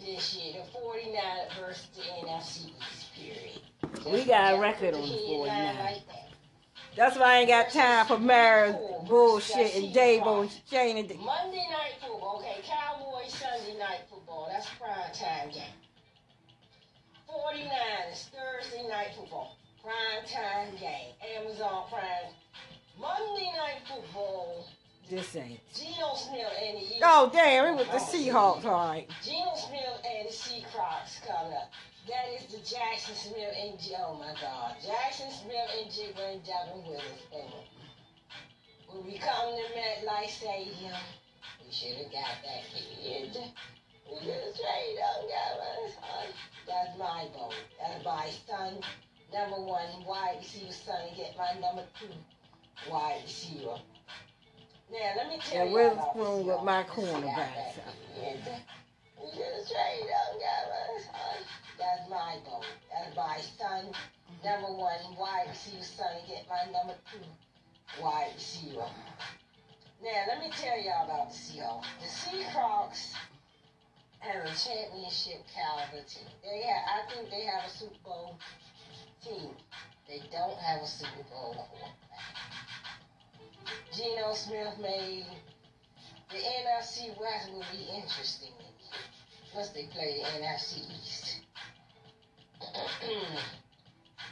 this year. The 49 versus the NFC East, period. We got a record on the Headline 49. like that. That's why I ain't got time for Mary bullshit and and Schoen and Monday night football, okay, Cowboys Sunday night football, that's prime time game. 49ers Thursday night football, prime time game. Amazon Prime. Monday night football, this ain't. Geno Smith and the. Oh damn! It was the Seahawks, all right. Geno Smith and the Sea Crocs coming up. That is the Jackson Smith and J- oh my God, Jackson Smith and Jigger and Devin Willis. When we come to MetLife Stadium, we should have got that kid. We should have traded got my. That's my vote. That's my son. Number one wide receiver son and get my number two wide receiver. Now let me tell you where's about the spoon with my. Cornerbacks guy at? back here. We should have traded up, got my son. That's my vote. That's my son. Number one wide receiver son and get my number two wide receiver. Uh, now let me tell y'all about the Seahawks. The Seahawks have a championship caliber team. They have, I think they have a Super Bowl team. They don't have a Super Bowl quarterback. Geno Smith made the NFC West will be interesting once they play the NFC East.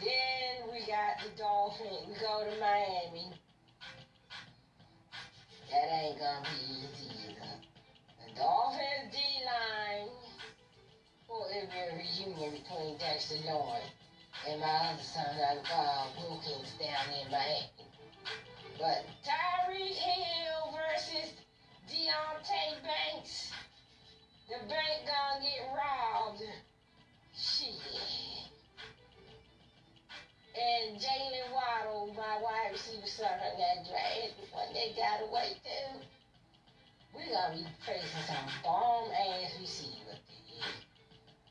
then we got the Dolphins. We go to Miami. That ain't gonna be easy either. The Dolphins D line. Be a reunion between Dexter Lloyd and my other son, uh, Wilkins, down in Miami. But Tyreek Hill versus Deonte Banks. The bank gonna get robbed. Shit. And Jaylen Waddle, my wide receiver son on that draft, when they got away too. We gonna be facing some bomb ass receiver.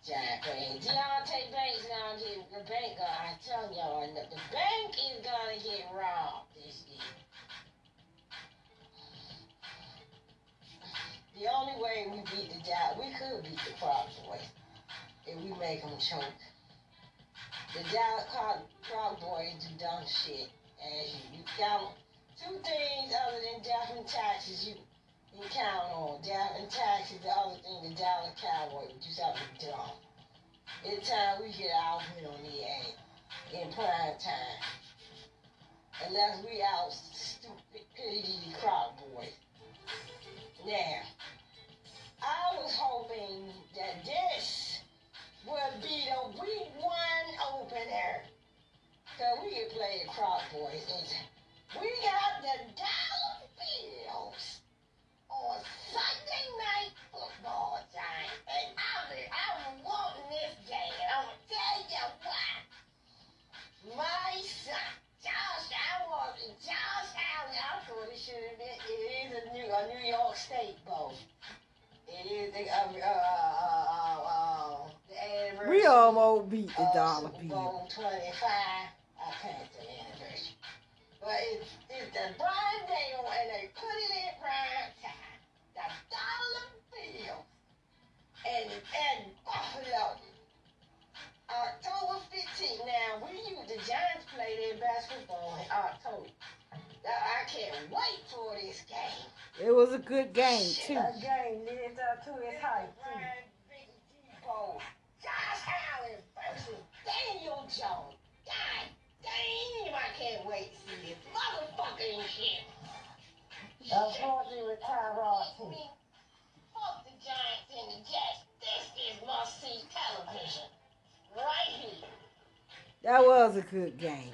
Giant play. Deonte Banks gonna get the bank. Gonna, I tell y'all, the bank is gonna get robbed this year. The only way we beat the job, we could beat the Croc Boys if we make them choke. The Croc, Croc Boys do dumb shit. As you, you count two things other than death and taxes you you count on. Death and taxes, the other thing the Dallas Cowboys do something dumb. It's time we get out win on the ass in prime time. Unless we out stupidity Croc Boys. Now, I was hoping that this would be the week one opener. So we could play the Croc Boys. We got the Dallas Bills on Sunday night football time. And I was, I was wanting this game. And I'm going to tell you why. My son, Josh, I want Josh Allen. I thought it should have been. It is a New, a New York State bowl. It is the uh, uh, uh, uh, uh, the anniversary. We almost beat the dollar Super bill. Bowl 25. I can't say anniversary. But it's, it's the Brian Dale, and they put it in prime time. The dollar bill. And, and Buffalo. October 15th. Now, we use the Giants play their basketball in October. It was a good game too. A game lived up to its hype too. Josh Allen versus Daniel Jones. God damn, I can't wait to see this motherfucking shit. Unfortunately, with Tyrod too. Fuck the Giants and the Jets. This is must-see television, right here. That was a good game.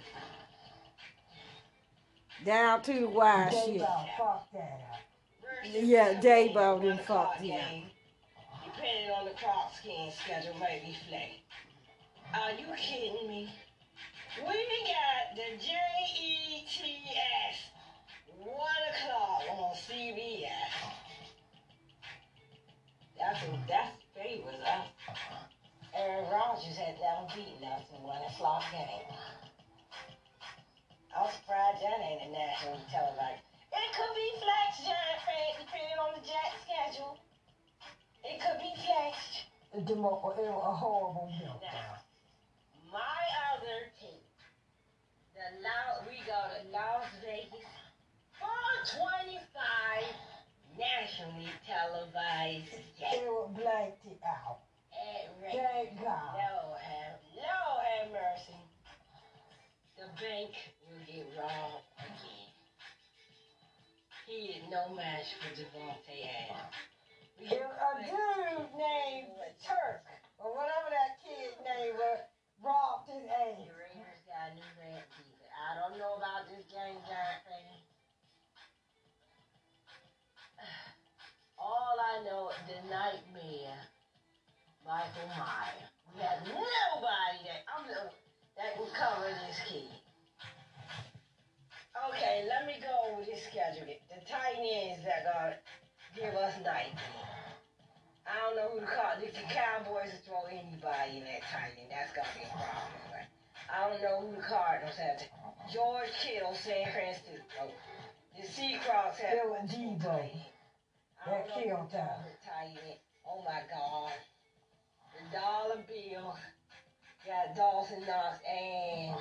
Down to the wire shit. Fucked that up. Yeah, Daboll done fucked up. Depending on the Crocs game schedule, might be flat. Are you kidding me? We got the J-E-T-S, 1 o'clock on CBS. That's, that's favors us. Aaron Rodgers had never beaten us in 1 o'clock game. Oh, I'm surprised that ain't a national televised. It could be flexed, Giant fans, depending on the Jet schedule. It could be flexed. The mo- it a horrible meltdown. My other team, the Las, we go to Las Vegas for 25 nationally televised They were blanked it out. Thank God. Lord have, Lord have mercy. The bank get robbed again. He is no match for Davante Adams. There a dude named Turk, or whatever that kid's name was, robbed his ass. The. Raiders got a new red defense. I don't know about this game, Giant fan. All I know is the nightmare, Michael Myers. We had nobody that I'm the, that can cover this kid. Okay, let me go over this schedule. The tight ends that gonna give us nightmare. I don't know who to call. If the Cowboys throw anybody in that tight end, that's gonna be a problem. Right? I don't know who the Cardinals have. George Kittle, San Francisco. The Seacross have. It was Deebo. That don't know killed who time. the. Oh my God. The dollar bill got Dawson Knox and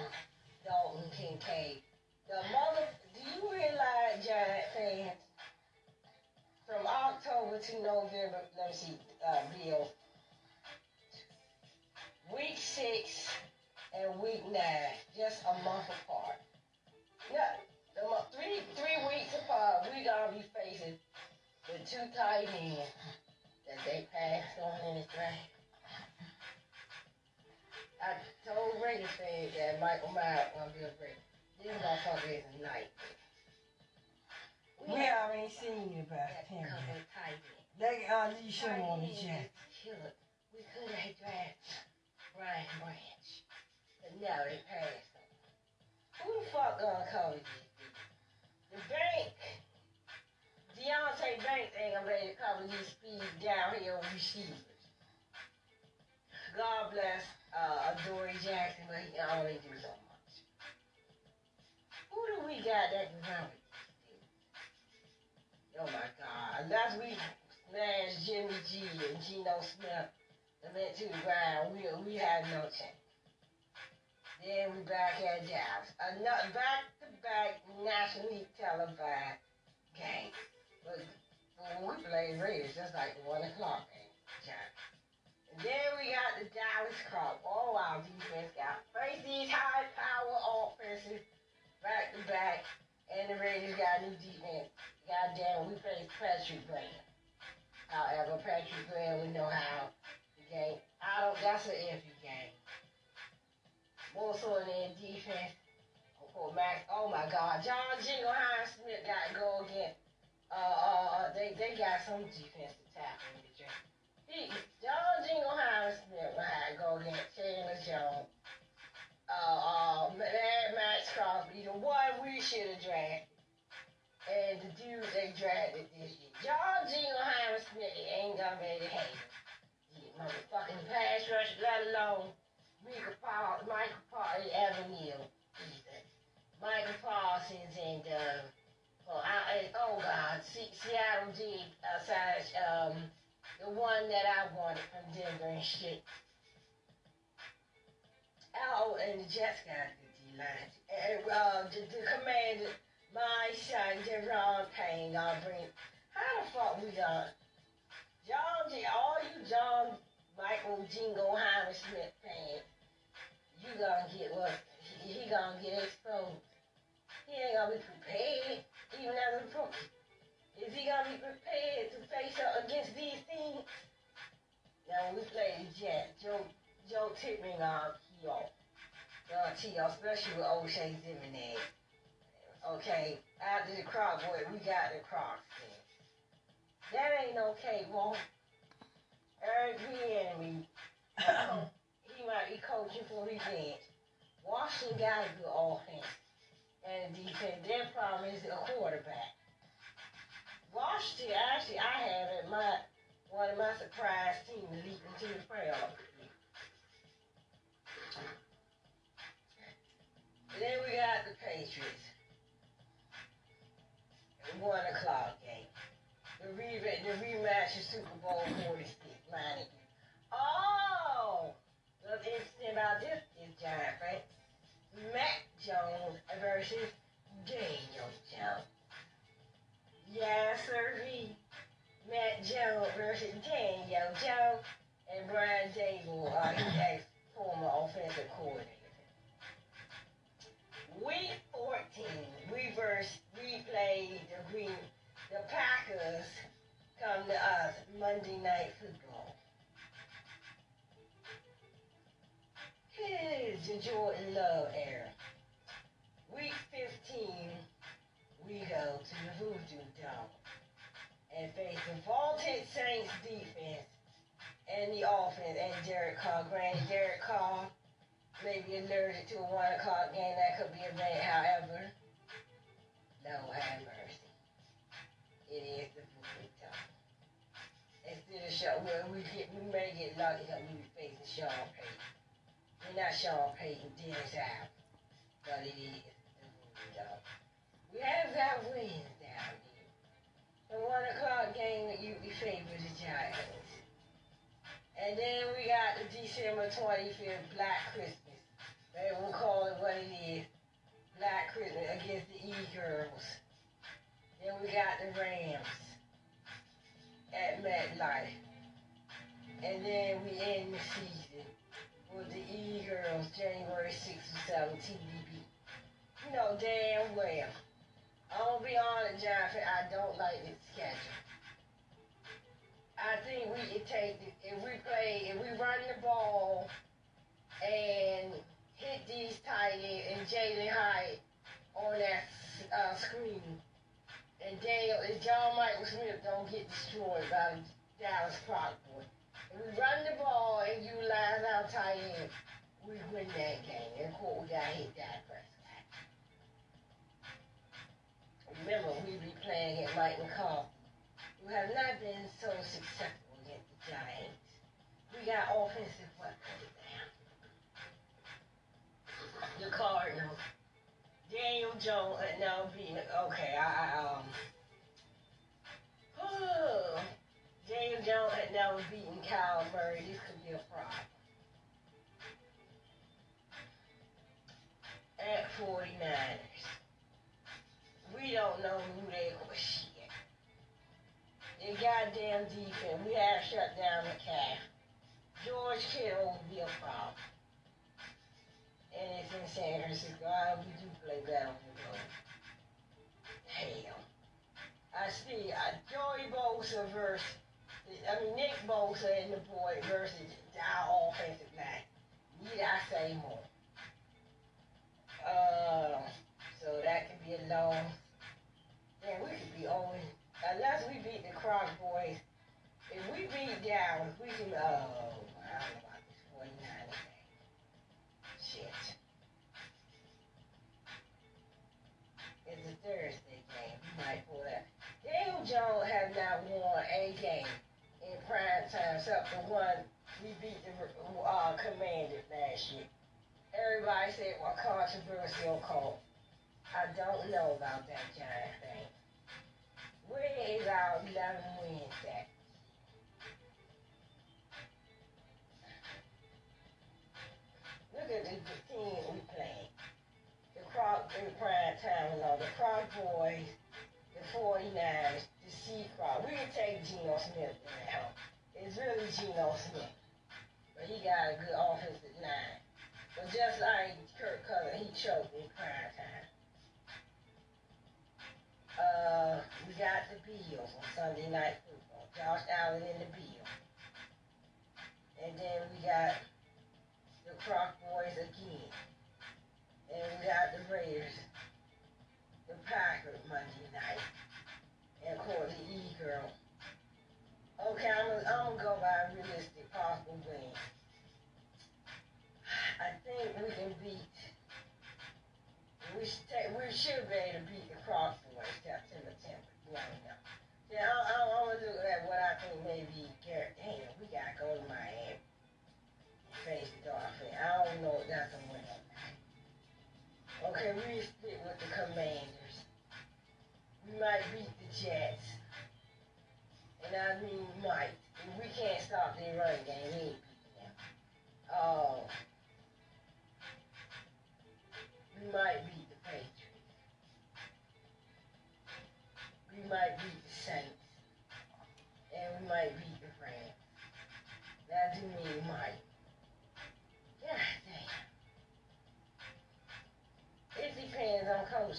Dalton Kincaid. The mother, do you realize, Giant fans, from October to November, let me see, uh, Bill, week six and week nine, just a month apart. Yeah, three three weeks apart, we gonna be facing the two tight ends that they passed on in the draft. I told Raider fans that Michael Myers gonna be a great. This motherfucker is a night. We ain't seen you about That him. couple of tight ends. They unleash him on the jet. We could have drafted Brian Branch, but no, they passed him. Who the fuck gonna these people? The bank. Deonte Banks ain't gonna be able to cover these speed downhill receivers. God bless uh, Dory Jackson, but he only do so much. Who do we got that can people? Oh my God! Last week, smash Jimmy G and Geno Smith and went to the ground, we we had no chance. Then we back at Dallas. Another back to back nationally televised game. But when we played Raiders, just like the one o'clock game. And then we got the Dallas Crocs. Oh our defense got face these high power offenses back to back. And the Raiders got a new defense. Goddamn, we played Patrick Graham. However, Patrick Graham, we know how the game. I don't. That's an iffy game. More so than defense. For Max, oh my God, John Jingleheimer Smith got to go again. Uh, uh, uh, they they got some defensive tackle. He, John Jingleheimer Smith will have to go against Chandler Jones. Uh, uh, Maxx Crosby, the one we should have drafted and the dude they drafted this year. John Jingleheimer Smith ain't gonna be to handle it. Motherfucking pass rush, let alone Michael Paul, Michael Paul, Evan Neal. Michael Parsons and uh, well, I, oh God, Se- Seattle did uh, um, the one that I wanted from Denver and shit. Oh, and the. And, uh, the, the commander, my son, Daron Payne, I'll bring. How the fuck we got John. All you John Michael Jingleheimer Smith fans, you gonna get what? He, he gonna get exposed. He ain't gonna be prepared, even as a rookie. Is he gonna be prepared to face up against these things? Now we play the Jets, Joe Joe Tippmann gonna key off. uh, T.O., especially with O'Shea Zimenez. Okay, after the Croc boy, we got the then. That ain't okay, Won't. Eric Bieniemy, he might be coaching for revenge. Washington got a good offense and defense. Their problem is the quarterback. Washington, actually, I have it my one of my surprise teams leaping to the playoffs. Then we got the Patriots. One o'clock game. The, re- the rematch of Super Bowl 46. Mind you. Oh! What's interesting about this is Giant, right? Mac Jones versus Daniel Jones. Yes, sir. Mac Jones versus Daniel Jones and Brian Daboll, uh, former offensive coordinator. Week 14, we verse, we the Green, the Packers come to us Monday Night Football. Here's the Jordan Love era. Week 15, we go to the Voodoo Dome and face the vaulted Saints defense and the offense and Derek Carr. Granted, Derek Carr may be allergic to a one o'clock game. That could be a bad. However, no have mercy. It is the Voodoo Dome. Instead of show, well, we get we may get lucky because we be facing Sean Payton. We're not Sean Payton, Dennis out, but it is the Voodoo Dome. We have got wins down here. The one o'clock game that you be favored the Giants. And then we got the December 25th Black Christmas. They will call it what it is. Black Christmas against the E-Girls. Then we got the Rams at MetLife. And then we end the season with the E-Girls January 6th or 7th TVB. You know damn well. I'm gonna be honest, Jonathan, I don't like this schedule. I think we could take if we play, if we run the ball and these tight end and Jalin Hyatt on that uh, screen, and Daniel, if John Michael Smith don't get destroyed by Dallas. If we run the ball and utilize our tight end, we win that game. And course, we gotta hit that Prescott. Remember, we be playing at Mike McCarthy, who have not been so successful against the Giants. We got offensive weapons now. The Cardinals. Daniel Jones had now beaten. Okay, I, um. Daniel Jones had never beaten Kyle Murray. This could be a problem. At 49ers. We don't know who they are. Shit. The goddamn defense. We have shut down the calf. George Kittle will be a problem. And it's in San Francisco. I we do play better on the road. Hell. I see uh, Joey Bosa versus, I mean, Nick Bosa and the boy versus our offensive line. Need I say more? Uh, so that could be a long. Yeah, we could be only unless we beat the Croc boys. If we beat down, we can. Oh, I don't know about this 49 thing. Shit. It's a Thursday game. We might pull that. Daniel Jones have not won a game in prime time except for one we beat the uh, last year. Everybody said, well, controversial call. I don't know about that giant thing. Where is our 11 wins at? Look at the, the team we playing. The Croc in prime time and all. The Croc boys, 49ers, the Sea Croc. We can take Geno Smith now. It's really Geno Smith. But he got a good offensive line. But just like Kirk Cousins, he choked in prime time. Uh, we got the Bills on Sunday Night Football. Josh Allen and the Bills. And then we got the Croc Boys again. And we got the Raiders, the Packers Monday night.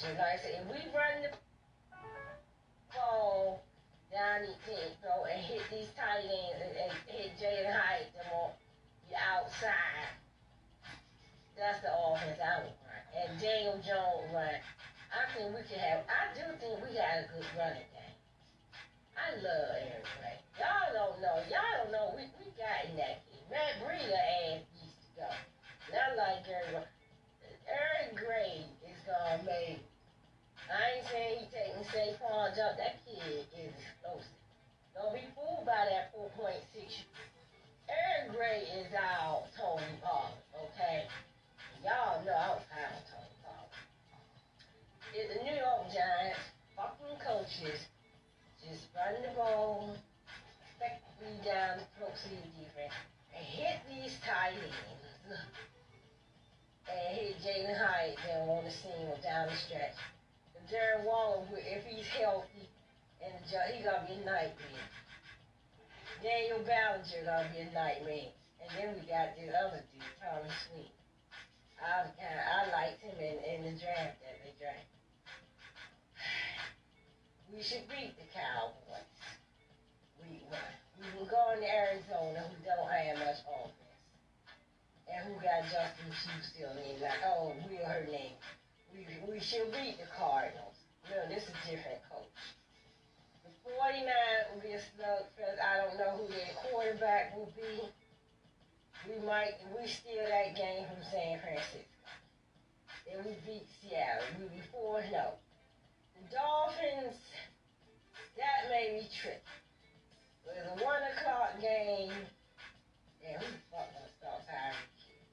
Coaching. Like we run the ball down the pit, go and hit these tight ends and, and hit Jalin Hyatt them on the outside, that's the offense I would run. And Daniel Jones run. I think we can have. I do think we got a good running game. I love Aaron Gray. Y'all don't know. Y'all don't know. We we got in that kid. Matt Breeder ass used to go. And I like Aaron. Aaron Gray is gonna make. I ain't saying he taking Saquon jump. That kid is explosive. Don't be fooled by that 4.6. Aaron Gray is our Tony Pollard, okay? Y'all know I was high on Tony Pollard. If the New York Giants, fucking coaches, just run the ball, effectively down the proceed defense, and hit these tight ends, and hit Jalin Hyatt down on the seam or down the stretch. If Darren Waller, if he's healthy, and the, ju- he gonna be a nightmare. Daniel Bellinger gonna be a nightmare. And then we got the other dude, Tommy Sweet. I kinda, I liked him in, in the draft that they drafted. We should beat the Cowboys. We won. We will go into Arizona who don't have much offense. And who got Justin Pugh still in like, oh, we her name. We, we should beat the Cardinals. No, this is different coach. The 49 be a. I don't know who their quarterback will be. We might, we steal that game from San Francisco. And we beat Seattle. We be 4 0. The Dolphins, that made me trick. It was a 1 o'clock game. Yeah, who the fuck gonna stop Tyreek Hill?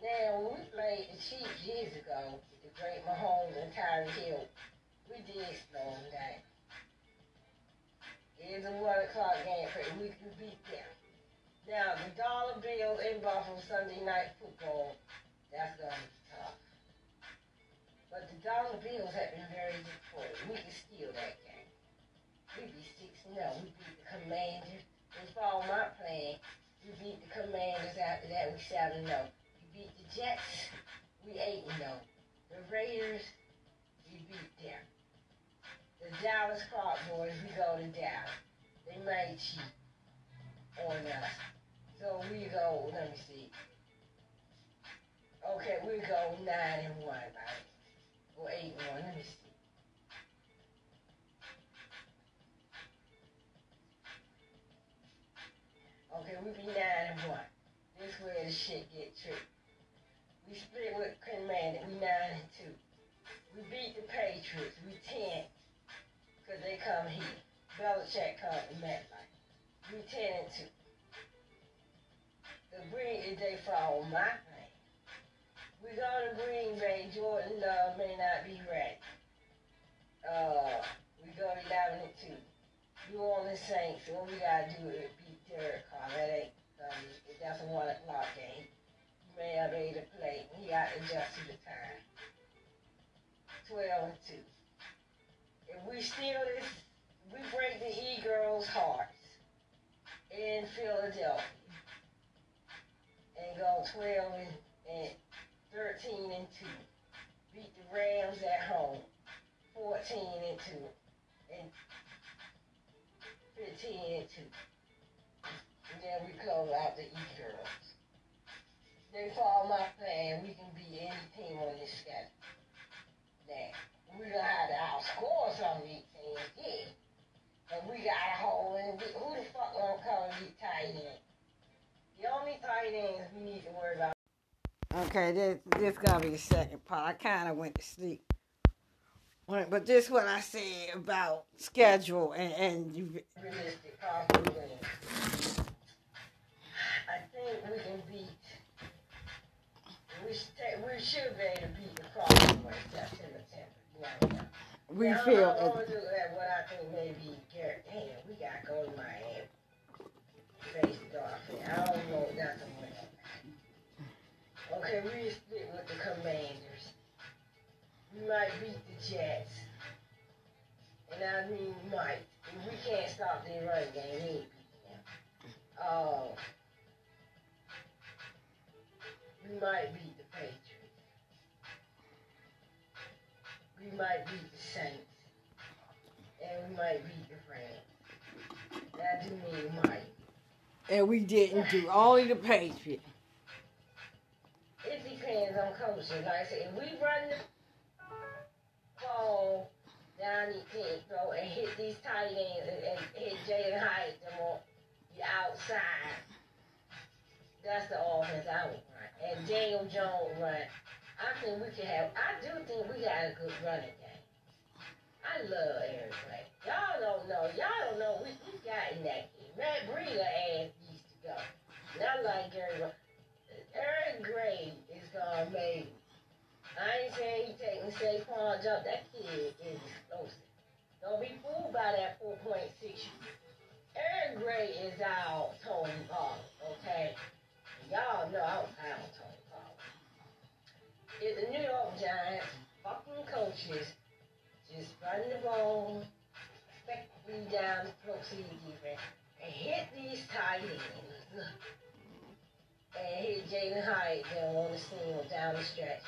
Now, when we played the Chiefs years ago, the great Mahomes and Tyreek Hill, we did slow them down. Is a 1 o'clock game, but we can beat them. Now, the dollar bill in Buffalo Sunday night football, that's going to be tough. But the dollar bills have been very disappointing. We can steal that game. We be 6 0. We beat the Commanders. They follow my plan. We beat the Commanders after that. We 7 0. We beat the Jets. We 8 0. The Raiders, we beat them. Dallas Cowboys, we go to Dallas. They might cheat on us. So we go, let me see. Okay, we go 9 and 1, right? Or 8 and 1, let me see. Okay, we be 9 and 1. This where the shit get tricky. We split with Commander, we 9 and 2. We beat the Patriots, we 10. Because they come here. Belichick come to MetLife. We 10 and 2. The Green, is they follow my plan. We go to Green Bay. Jordan Love may not be ready. Uh, we go to 11 and 2. New Orleans Saints, what we gotta do is beat Derek Carr. That ain't, um, that's a 1 o'clock game. He may have able to play. He got to adjust to the time. 12 and 2. We steal this, we break the E-Girls' hearts in Philadelphia and go 12 and, and 13 and 2. Beat the Rams at home 14 and 2 and 15 and 2. And then we close out the E girls. they follow my plan, we can be any team on this schedule. Now, we don't have to outscore some of these teams, yeah. But we got a hole in we, who the fuck gonna cover these tight ends? The only tight ends we need to worry about. Okay, this this gonna be the second part. I kind of went to sleep, But- this what I said about schedule and and you, realistic possible wins. I think we can beat. We, st- we should be able to beat the Cardinals 10th. Yeah, yeah. We Now, feel I'm gonna do that. What I think maybe Garrett. Damn, we gotta go to Miami. Face the Dolphins. I don't know. if That's a win. Okay, we split with the Commanders. We might beat the Jets. And I mean we might. If we can't stop the run game, we ain't beat them. Oh. we might beat the Patriots. We might beat the Saints. And we might beat the Rams. That do mean might. And we didn't do only the Patriots. It depends on coaching. Like I said, if we run the ball down the pit, throw and hit these tight ends and, and hit Jalin Hyatt them on the outside, that's the offense I would run. And Daniel Jones run. I think we can have. I do think we got a good running game. I love Aaron Gray. Y'all don't know. Y'all don't know. We, we got in that game. Matt Breida ass used to go. Not like. Ro- Aaron Gray is gonna make. I ain't saying he taking Saquon jump. That kid is explosive. Don't be fooled by that 4.6. Aaron Gray is our Tony Pollard, okay? Y'all know our Tony Pollard. If the New York Giants fucking coaches just run the ball, effectively down the proceed defense, and hit these tight ends, and hit Jalin Hyatt down on the or down the stretch.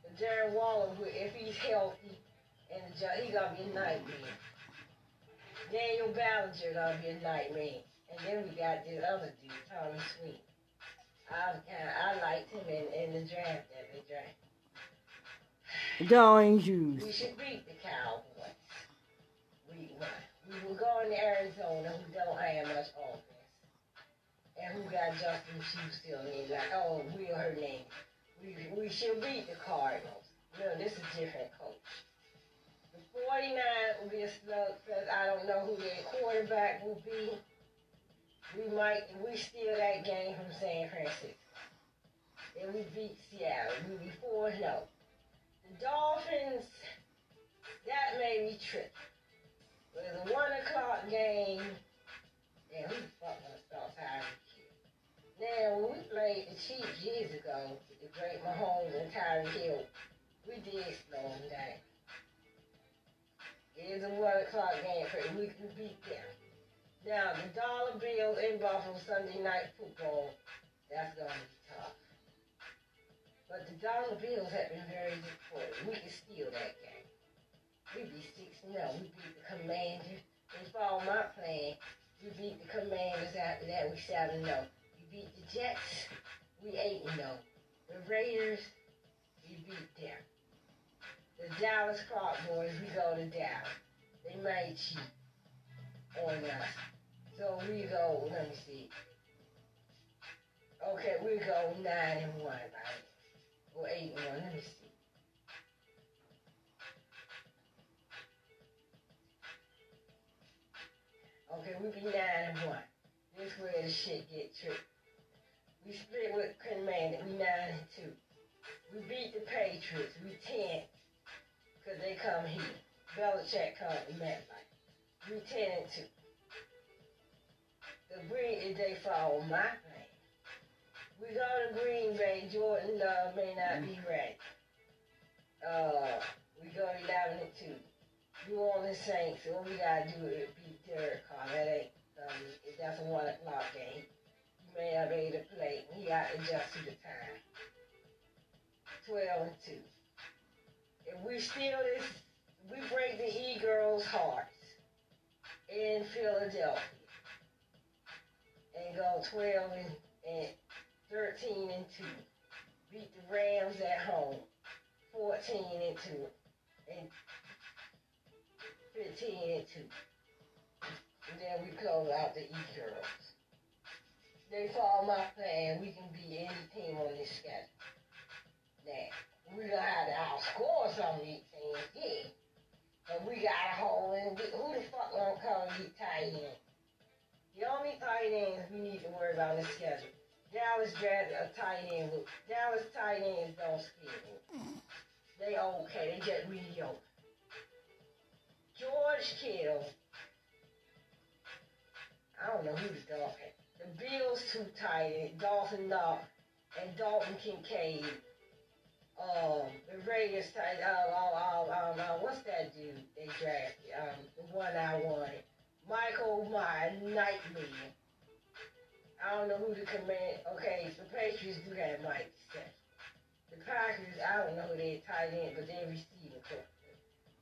If Darren Waller, if he's healthy, and the Gi- he gonna be a nightmare. Daniel Bellinger gonna be a nightmare. And then we got this other dude, Tommy Sweet. I I liked him in, in the draft that they drafted. Don't. We should beat the Cowboys. We. We will go in Arizona who don't have much offense. And who got Justin Chu still in there? like oh we Will Hernandez. We we should beat the Cardinals. No, this is different coach. The 49 will be a because I don't know who their quarterback will be. We might we steal that game from San Francisco. And we beat Seattle. We be 4 0. The Dolphins, that made me trip. It was a one o'clock game, and who the fuck gonna stop Tyreek Hill? Now, when we played the Chiefs years ago, with the great Mahomes and Tyreek Hill, we did slow them down. It is a one o'clock game, but we can beat them. Now, the Dollar Bills in Buffalo Sunday night football, that's gonna be tough. But the dollar bills have been very us. We can steal that game. We beat 6 0. We beat the Commanders. They follow my plan. We beat the Commanders after that. We 7 0. We beat the Jets. We 8 0. The Raiders, we beat them. The Dallas Cowboys, we go to Dallas. They might cheat on us. So we go, let me see. Okay, we go 9 and 1, right? Or eight one. Let me see. Okay, we be nine and one. This where the shit get tricky. We split with Commander. We nine and two. We beat the Patriots. We ten. Cause they come here. Belichick come to MetLife. We ten and two. The Green they follow my. We go to Green Bay. Jordan Love may not be ready. Uh, we go 11 and 2. New Orleans Saints, all we gotta do is beat Derek Carr. That ain't, um, that's a 1 o'clock game. You may have able to play. He got to adjust to the time. 12 and 2. If we steal this, we break the E-Girls' hearts in Philadelphia and go 12 and, and 13 and 2. Beat the Rams at home, 14 and 2, and 15 and 2. And then we close out the E girls. They follow my plan, we can be any team on this schedule. Now, we gonna have to outscore some of these teams, yeah. But we got a hole in. Who the fuck gonna cover these tight ends? The only tight ends we need to worry about is schedule. Dallas drafted a tight end. With, Dallas tight ends don't scare me. They okay. They just mediocre. George Kittle. I don't know who the Dolphin. The Bills too tight. Dawson Knox and Dalton Kincaid. Um, the Raiders tight. Uh, uh, um, uh, what's that dude they drafted? Um, the one I wanted. Michael My Nightmare. I don't know who the command. Okay, the Patriots do have Mike. The Packers, I don't know who they tight end, but they receiving coach.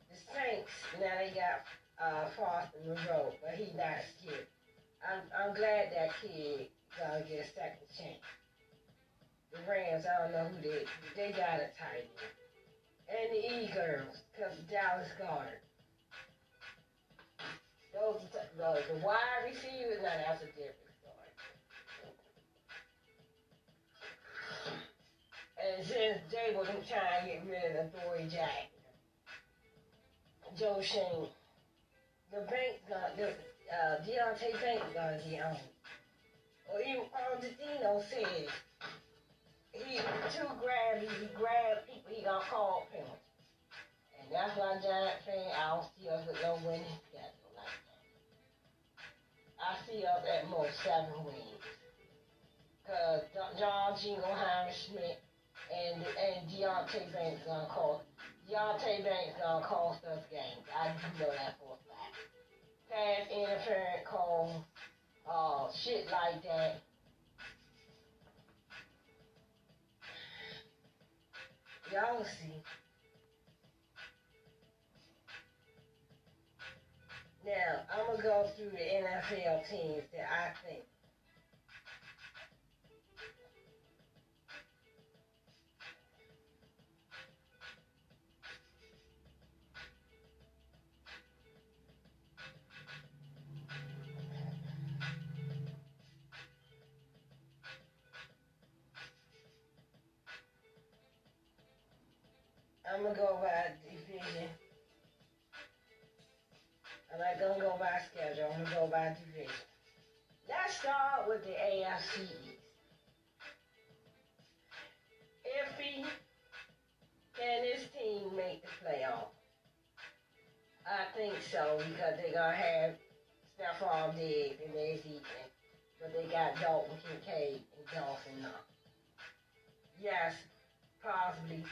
The Saints, now they got uh, Foster Moreau, but he not scared. I'm, I'm glad that kid gonna get a second chance. The Rams, I don't know who they they got a tight end. And the E-Girls, because Dallas Goedert. Those the, the, the wide receivers, now that's a different And since they was trying to get rid of the Dory Jack, Joe Schoen, the bank's gonna, the, uh, Deonte Banks gonna get on. Or even Paul Dino said he too grabby, he grabbed people, he gonna call penalty. And that's why Giant fan, I don't see us with no winning schedule like that. I see us at most seven wins. Cause John Jingleheimer Schmidt and and Deonte Banks gonna cost Deonte Banks gonna cost us games. I do know that for a fact. Pass interference call, uh, shit like that. Y'all see. Now, I'm going to go through the NFL teams that I think. I'm gonna go by division. I'm not gonna go by schedule. I'm gonna go by division. Let's start with the AFC East. If he can this team make the playoff? I think so because they're gonna have Stefon Diggs their defense, but they got Dalton Kincaid and Dawson Knox. Yes, possibly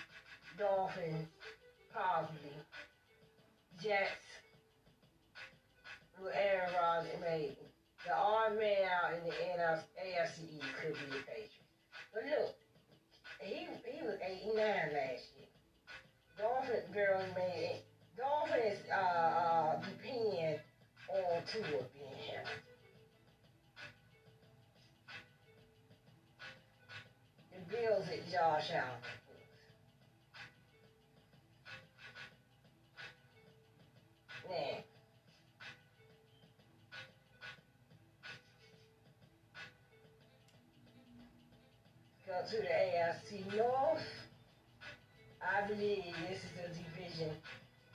Dolphins, possibly. Jets, with Aaron Rodgers, maybe. The odd man out in the NFC, AFC East could be the Patriots. But look, he he was 89 last year. Dolphins barely made it. Dolphins uh, uh, depend on Tua being here. The Bills at Josh Allen. Go to the AFC North. I believe this is a division.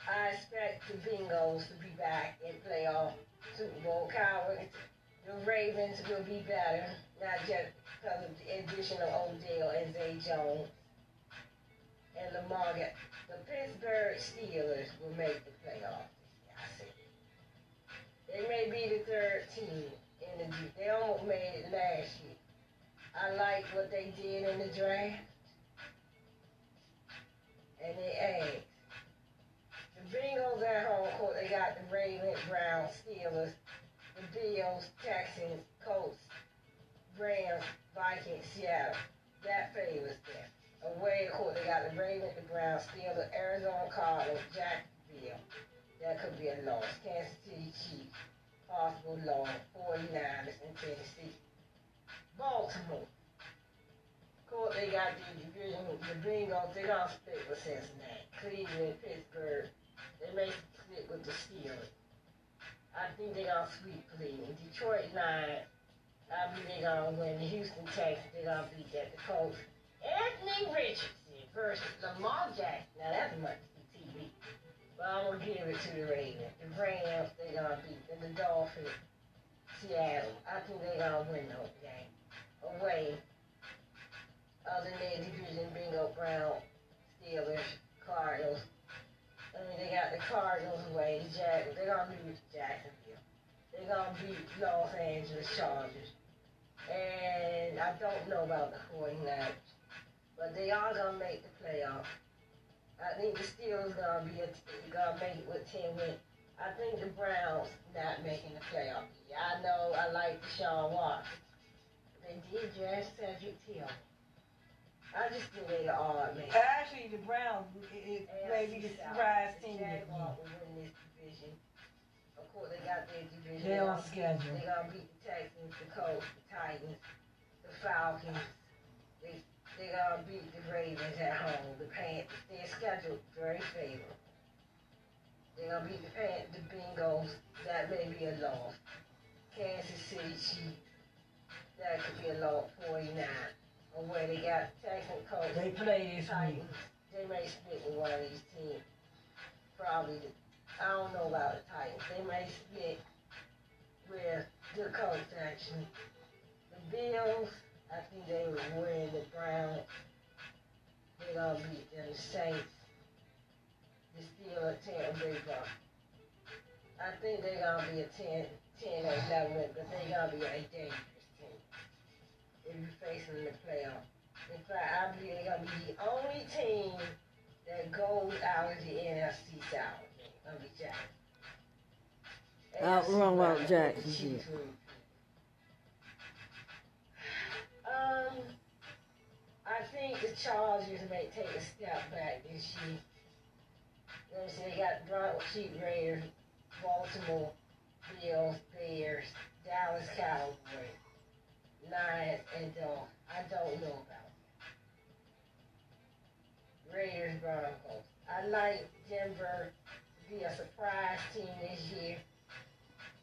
I expect the Bengals to be back in playoff Super Bowl. Cowboys, the Ravens will be better, not just because of the addition of Odell and Zay Jones and Lamar. The Pittsburgh Steelers will make the playoff. They may be the third team in the. They almost made it last year. I like what they did in the draft. And they asked. The Bengals at home court, they got the Ravens, Browns, Steelers, the Bills, Texans, Colts, Rams, Vikings, Seattle. That favors them. Away court, they got the Ravens, the Browns, Steelers, Arizona Cardinals, Jacksonville. That could be a loss. Kansas City Chiefs, possible loss. 49ers and Tennessee. Baltimore. Of course, they got the division, the Bengals, they gonna split with Cincinnati. Cleveland, Pittsburgh, they may split with the Steelers. I think they gonna sweep Cleveland. Detroit nine, I believe they gonna win. The Houston Texans, they gonna beat that. The Colts. Anthony Richardson versus Lamar Jackson. Now that's much. But I'm gonna give it to the Ravens. The Rams, they gonna beat the Dolphins. Seattle. I think they gonna win those game. Away. Other than their division, Bingo Brown, Steelers, Cardinals. I mean, they got the Cardinals away. The Jack, they're gonna beat Jacksonville. They're gonna beat Los Angeles Chargers. And I don't know about the 49ers. But they are gonna make the playoffs. I think the Steelers gonna be a, gonna make it with ten wins. I think the Browns not making the playoffs. I know I like Deshaun Watson. They did draft Cedric Hill. I just think they are odd man. Actually, the Browns it, it may be the surprise team. The this. Jaguars will win this division. Of course, they got their division. They're on schedule. They schedule. gonna beat the Texans, the Colts, the Titans, the Falcons. They they gonna beat the Ravens at home. The Panthers. Their schedule very favorable. They're gonna beat the Pan the Bengals. That may be a loss. Kansas City Chiefs. That could be a loss. Forty nine. Or where they got Texans, Colts. They play this week. Titans. They may split with one of these teams. Probably the I don't know about the Titans. They may split with the Colts actually. The Bills, I think they would win the Browns. They're gonna beat them the Saints. The Steelers, Tampa Bay Bucks. I think they're gonna be a 10, 10 or 11 win, but they're gonna be a dangerous team. If you face them in the playoffs. In fact, I believe they're gonna be the only team that goes out of the NFC South. Gonna be Jackson. Outrun AFC out Jackson, Um, I think the Chargers may take a step back this year. You know what I'm saying? They got Broncos, Chief Raiders, Baltimore, Bills, Bears, Dallas Cowboys, Lions, and Dolphins. I don't know about them. Raiders, Broncos. I like Denver to be a surprise team this year.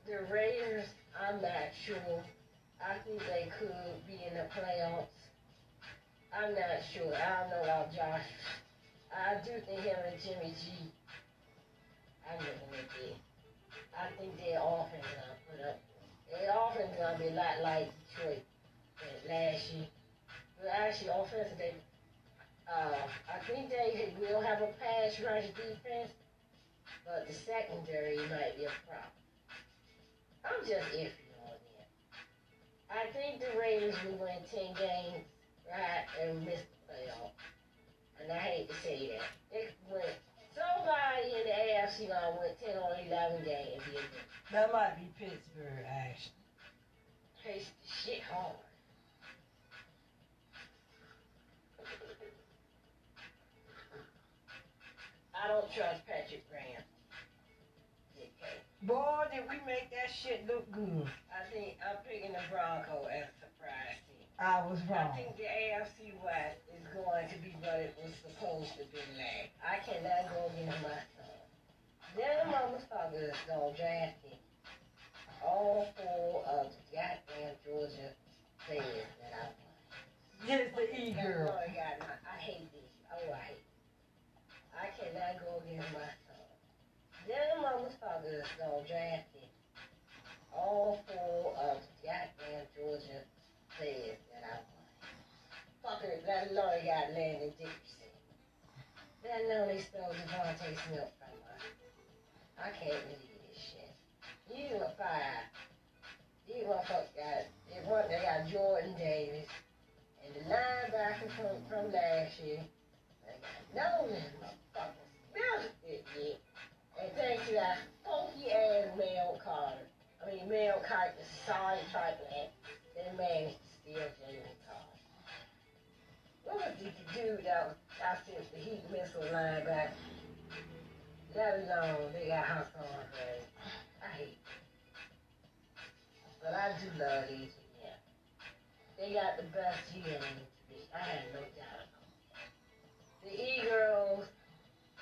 The Raiders, I'm not sure. I think they could be in the playoffs. I'm not sure. I don't know about Josh. I do think him and Jimmy G. I'm looking at it. I think their offense gonna put up. Their offense gonna be a lot like Detroit last year. But actually, offensive, they, uh, I think they will have a pass rush defense, but the secondary might be a problem. I'm just iffy. I think the Raiders will win 10 games, right, and miss the playoff. And I hate to say that. They win. Somebody in the AFC gonna win 10 or 11 games. That might be Pittsburgh, actually. Face the shit hard. I don't trust Patrick Graham. Boy, did we make that shit look good. I think I'm picking the Bronco as a surprise team. I was wrong. I think the AFC West is going to be what it was supposed to be like. I cannot go against my son. Them motherfuckers gonna draft him. All four of the goddamn Georgia players that I want. Just the E-girl. Oh, God, I, hate this. Oh, I hate it. I cannot go against my son. Them motherfuckers gonna draft him. All four of goddamn Georgia players that I want. Fucker, that lawyer got Landon Dickerson. That know they stole DeVonta Smith from us. I can't believe this shit. You were fired. These motherfuckers got, they, they got Jordan Davis and the linebacker from, from last year. They got no motherfuckers. Smith it yet. And thanks uh, to that funky ass Mel Carter. I mean, Mel Carter, the sorry type man, they managed to steal Jalen Carter. What was the dude that I said, the heat missile linebacker? Let alone, they got Hassan Ray. I hate it. But I do love these, yeah. They got the best year in division. I have no doubt. The E-Girls,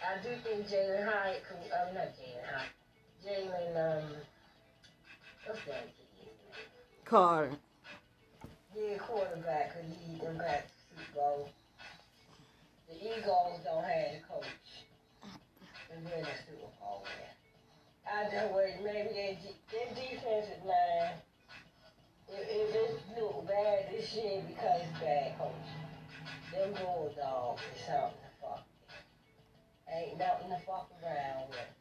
I do think Jalin Hyatt, could- not Jalen um, what's that kid's name? Carter. Yeah, quarterback could lead them back to Super Bowl. The Eagles don't have the coach to win the Super Bowl. I just worry maybe their, their defensive line, it, it, it look bad this year because it's bad coach. Them Bulldogs is something to fuck with. Ain't nothing to fuck around with.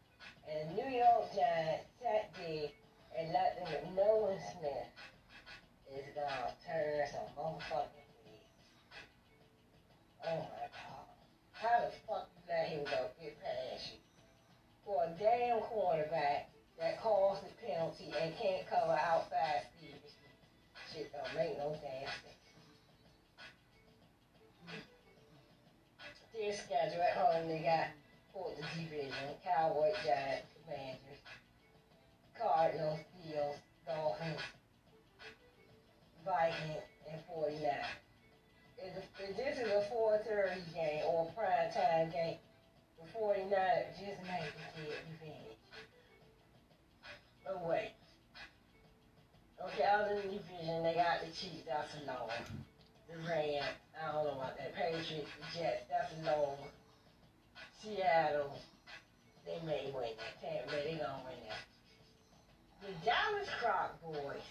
And New York Giants sat there and let them Nolan Smith is gonna turn some motherfucking heads. Oh my god. How the fuck you let him go get past you? For a damn quarterback that calls the penalty and can't cover outside speed. Shit don't make no damn sense. Their schedule at home, they got the division, Cowboys, Giants, Commanders, Cardinals, Bills, Dolphins, Vikings, and 49. If, this is a 4.30 game or a prime time game, the 49 just make the kid advantage. But oh, wait. Okay, other the division, they got the Chiefs, that's a no. The Rams, I don't know about that. Patriots, the Jets, that's a no. Seattle, they may win. Tampa Bay, they gonna win that. The Dallas Croc boys,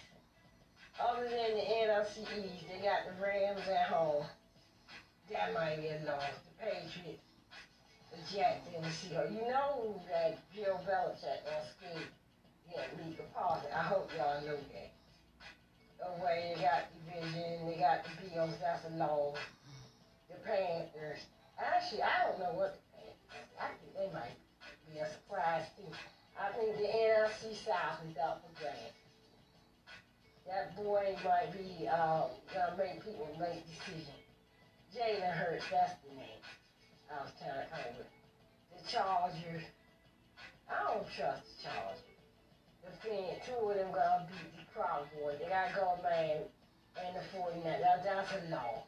other than the NFC East, they got the Rams at home. That might be a loss. The Patriots, the Jets, and the Seahawks. You know that Bill Belichick on ski yeah, Mika Parker. I hope y'all know that. Away, they got the division, they got the Bills, that's a loss. The Panthers. Actually, I don't know what the. I think they might be a surprise too. I think the NFC South is up for grabs. That boy might be uh, gonna make people make decisions. Jalen Hurts, that's the name. I was trying to come with. The Chargers. I don't trust the Chargers. The fan, two of them gonna beat the Crown boy. They gotta go man and the 49. That, that's a loss.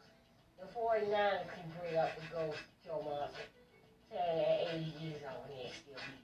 The 49ers can bring up the ghost Joe Monson. At 80 years old and they still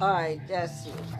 All right, that's it.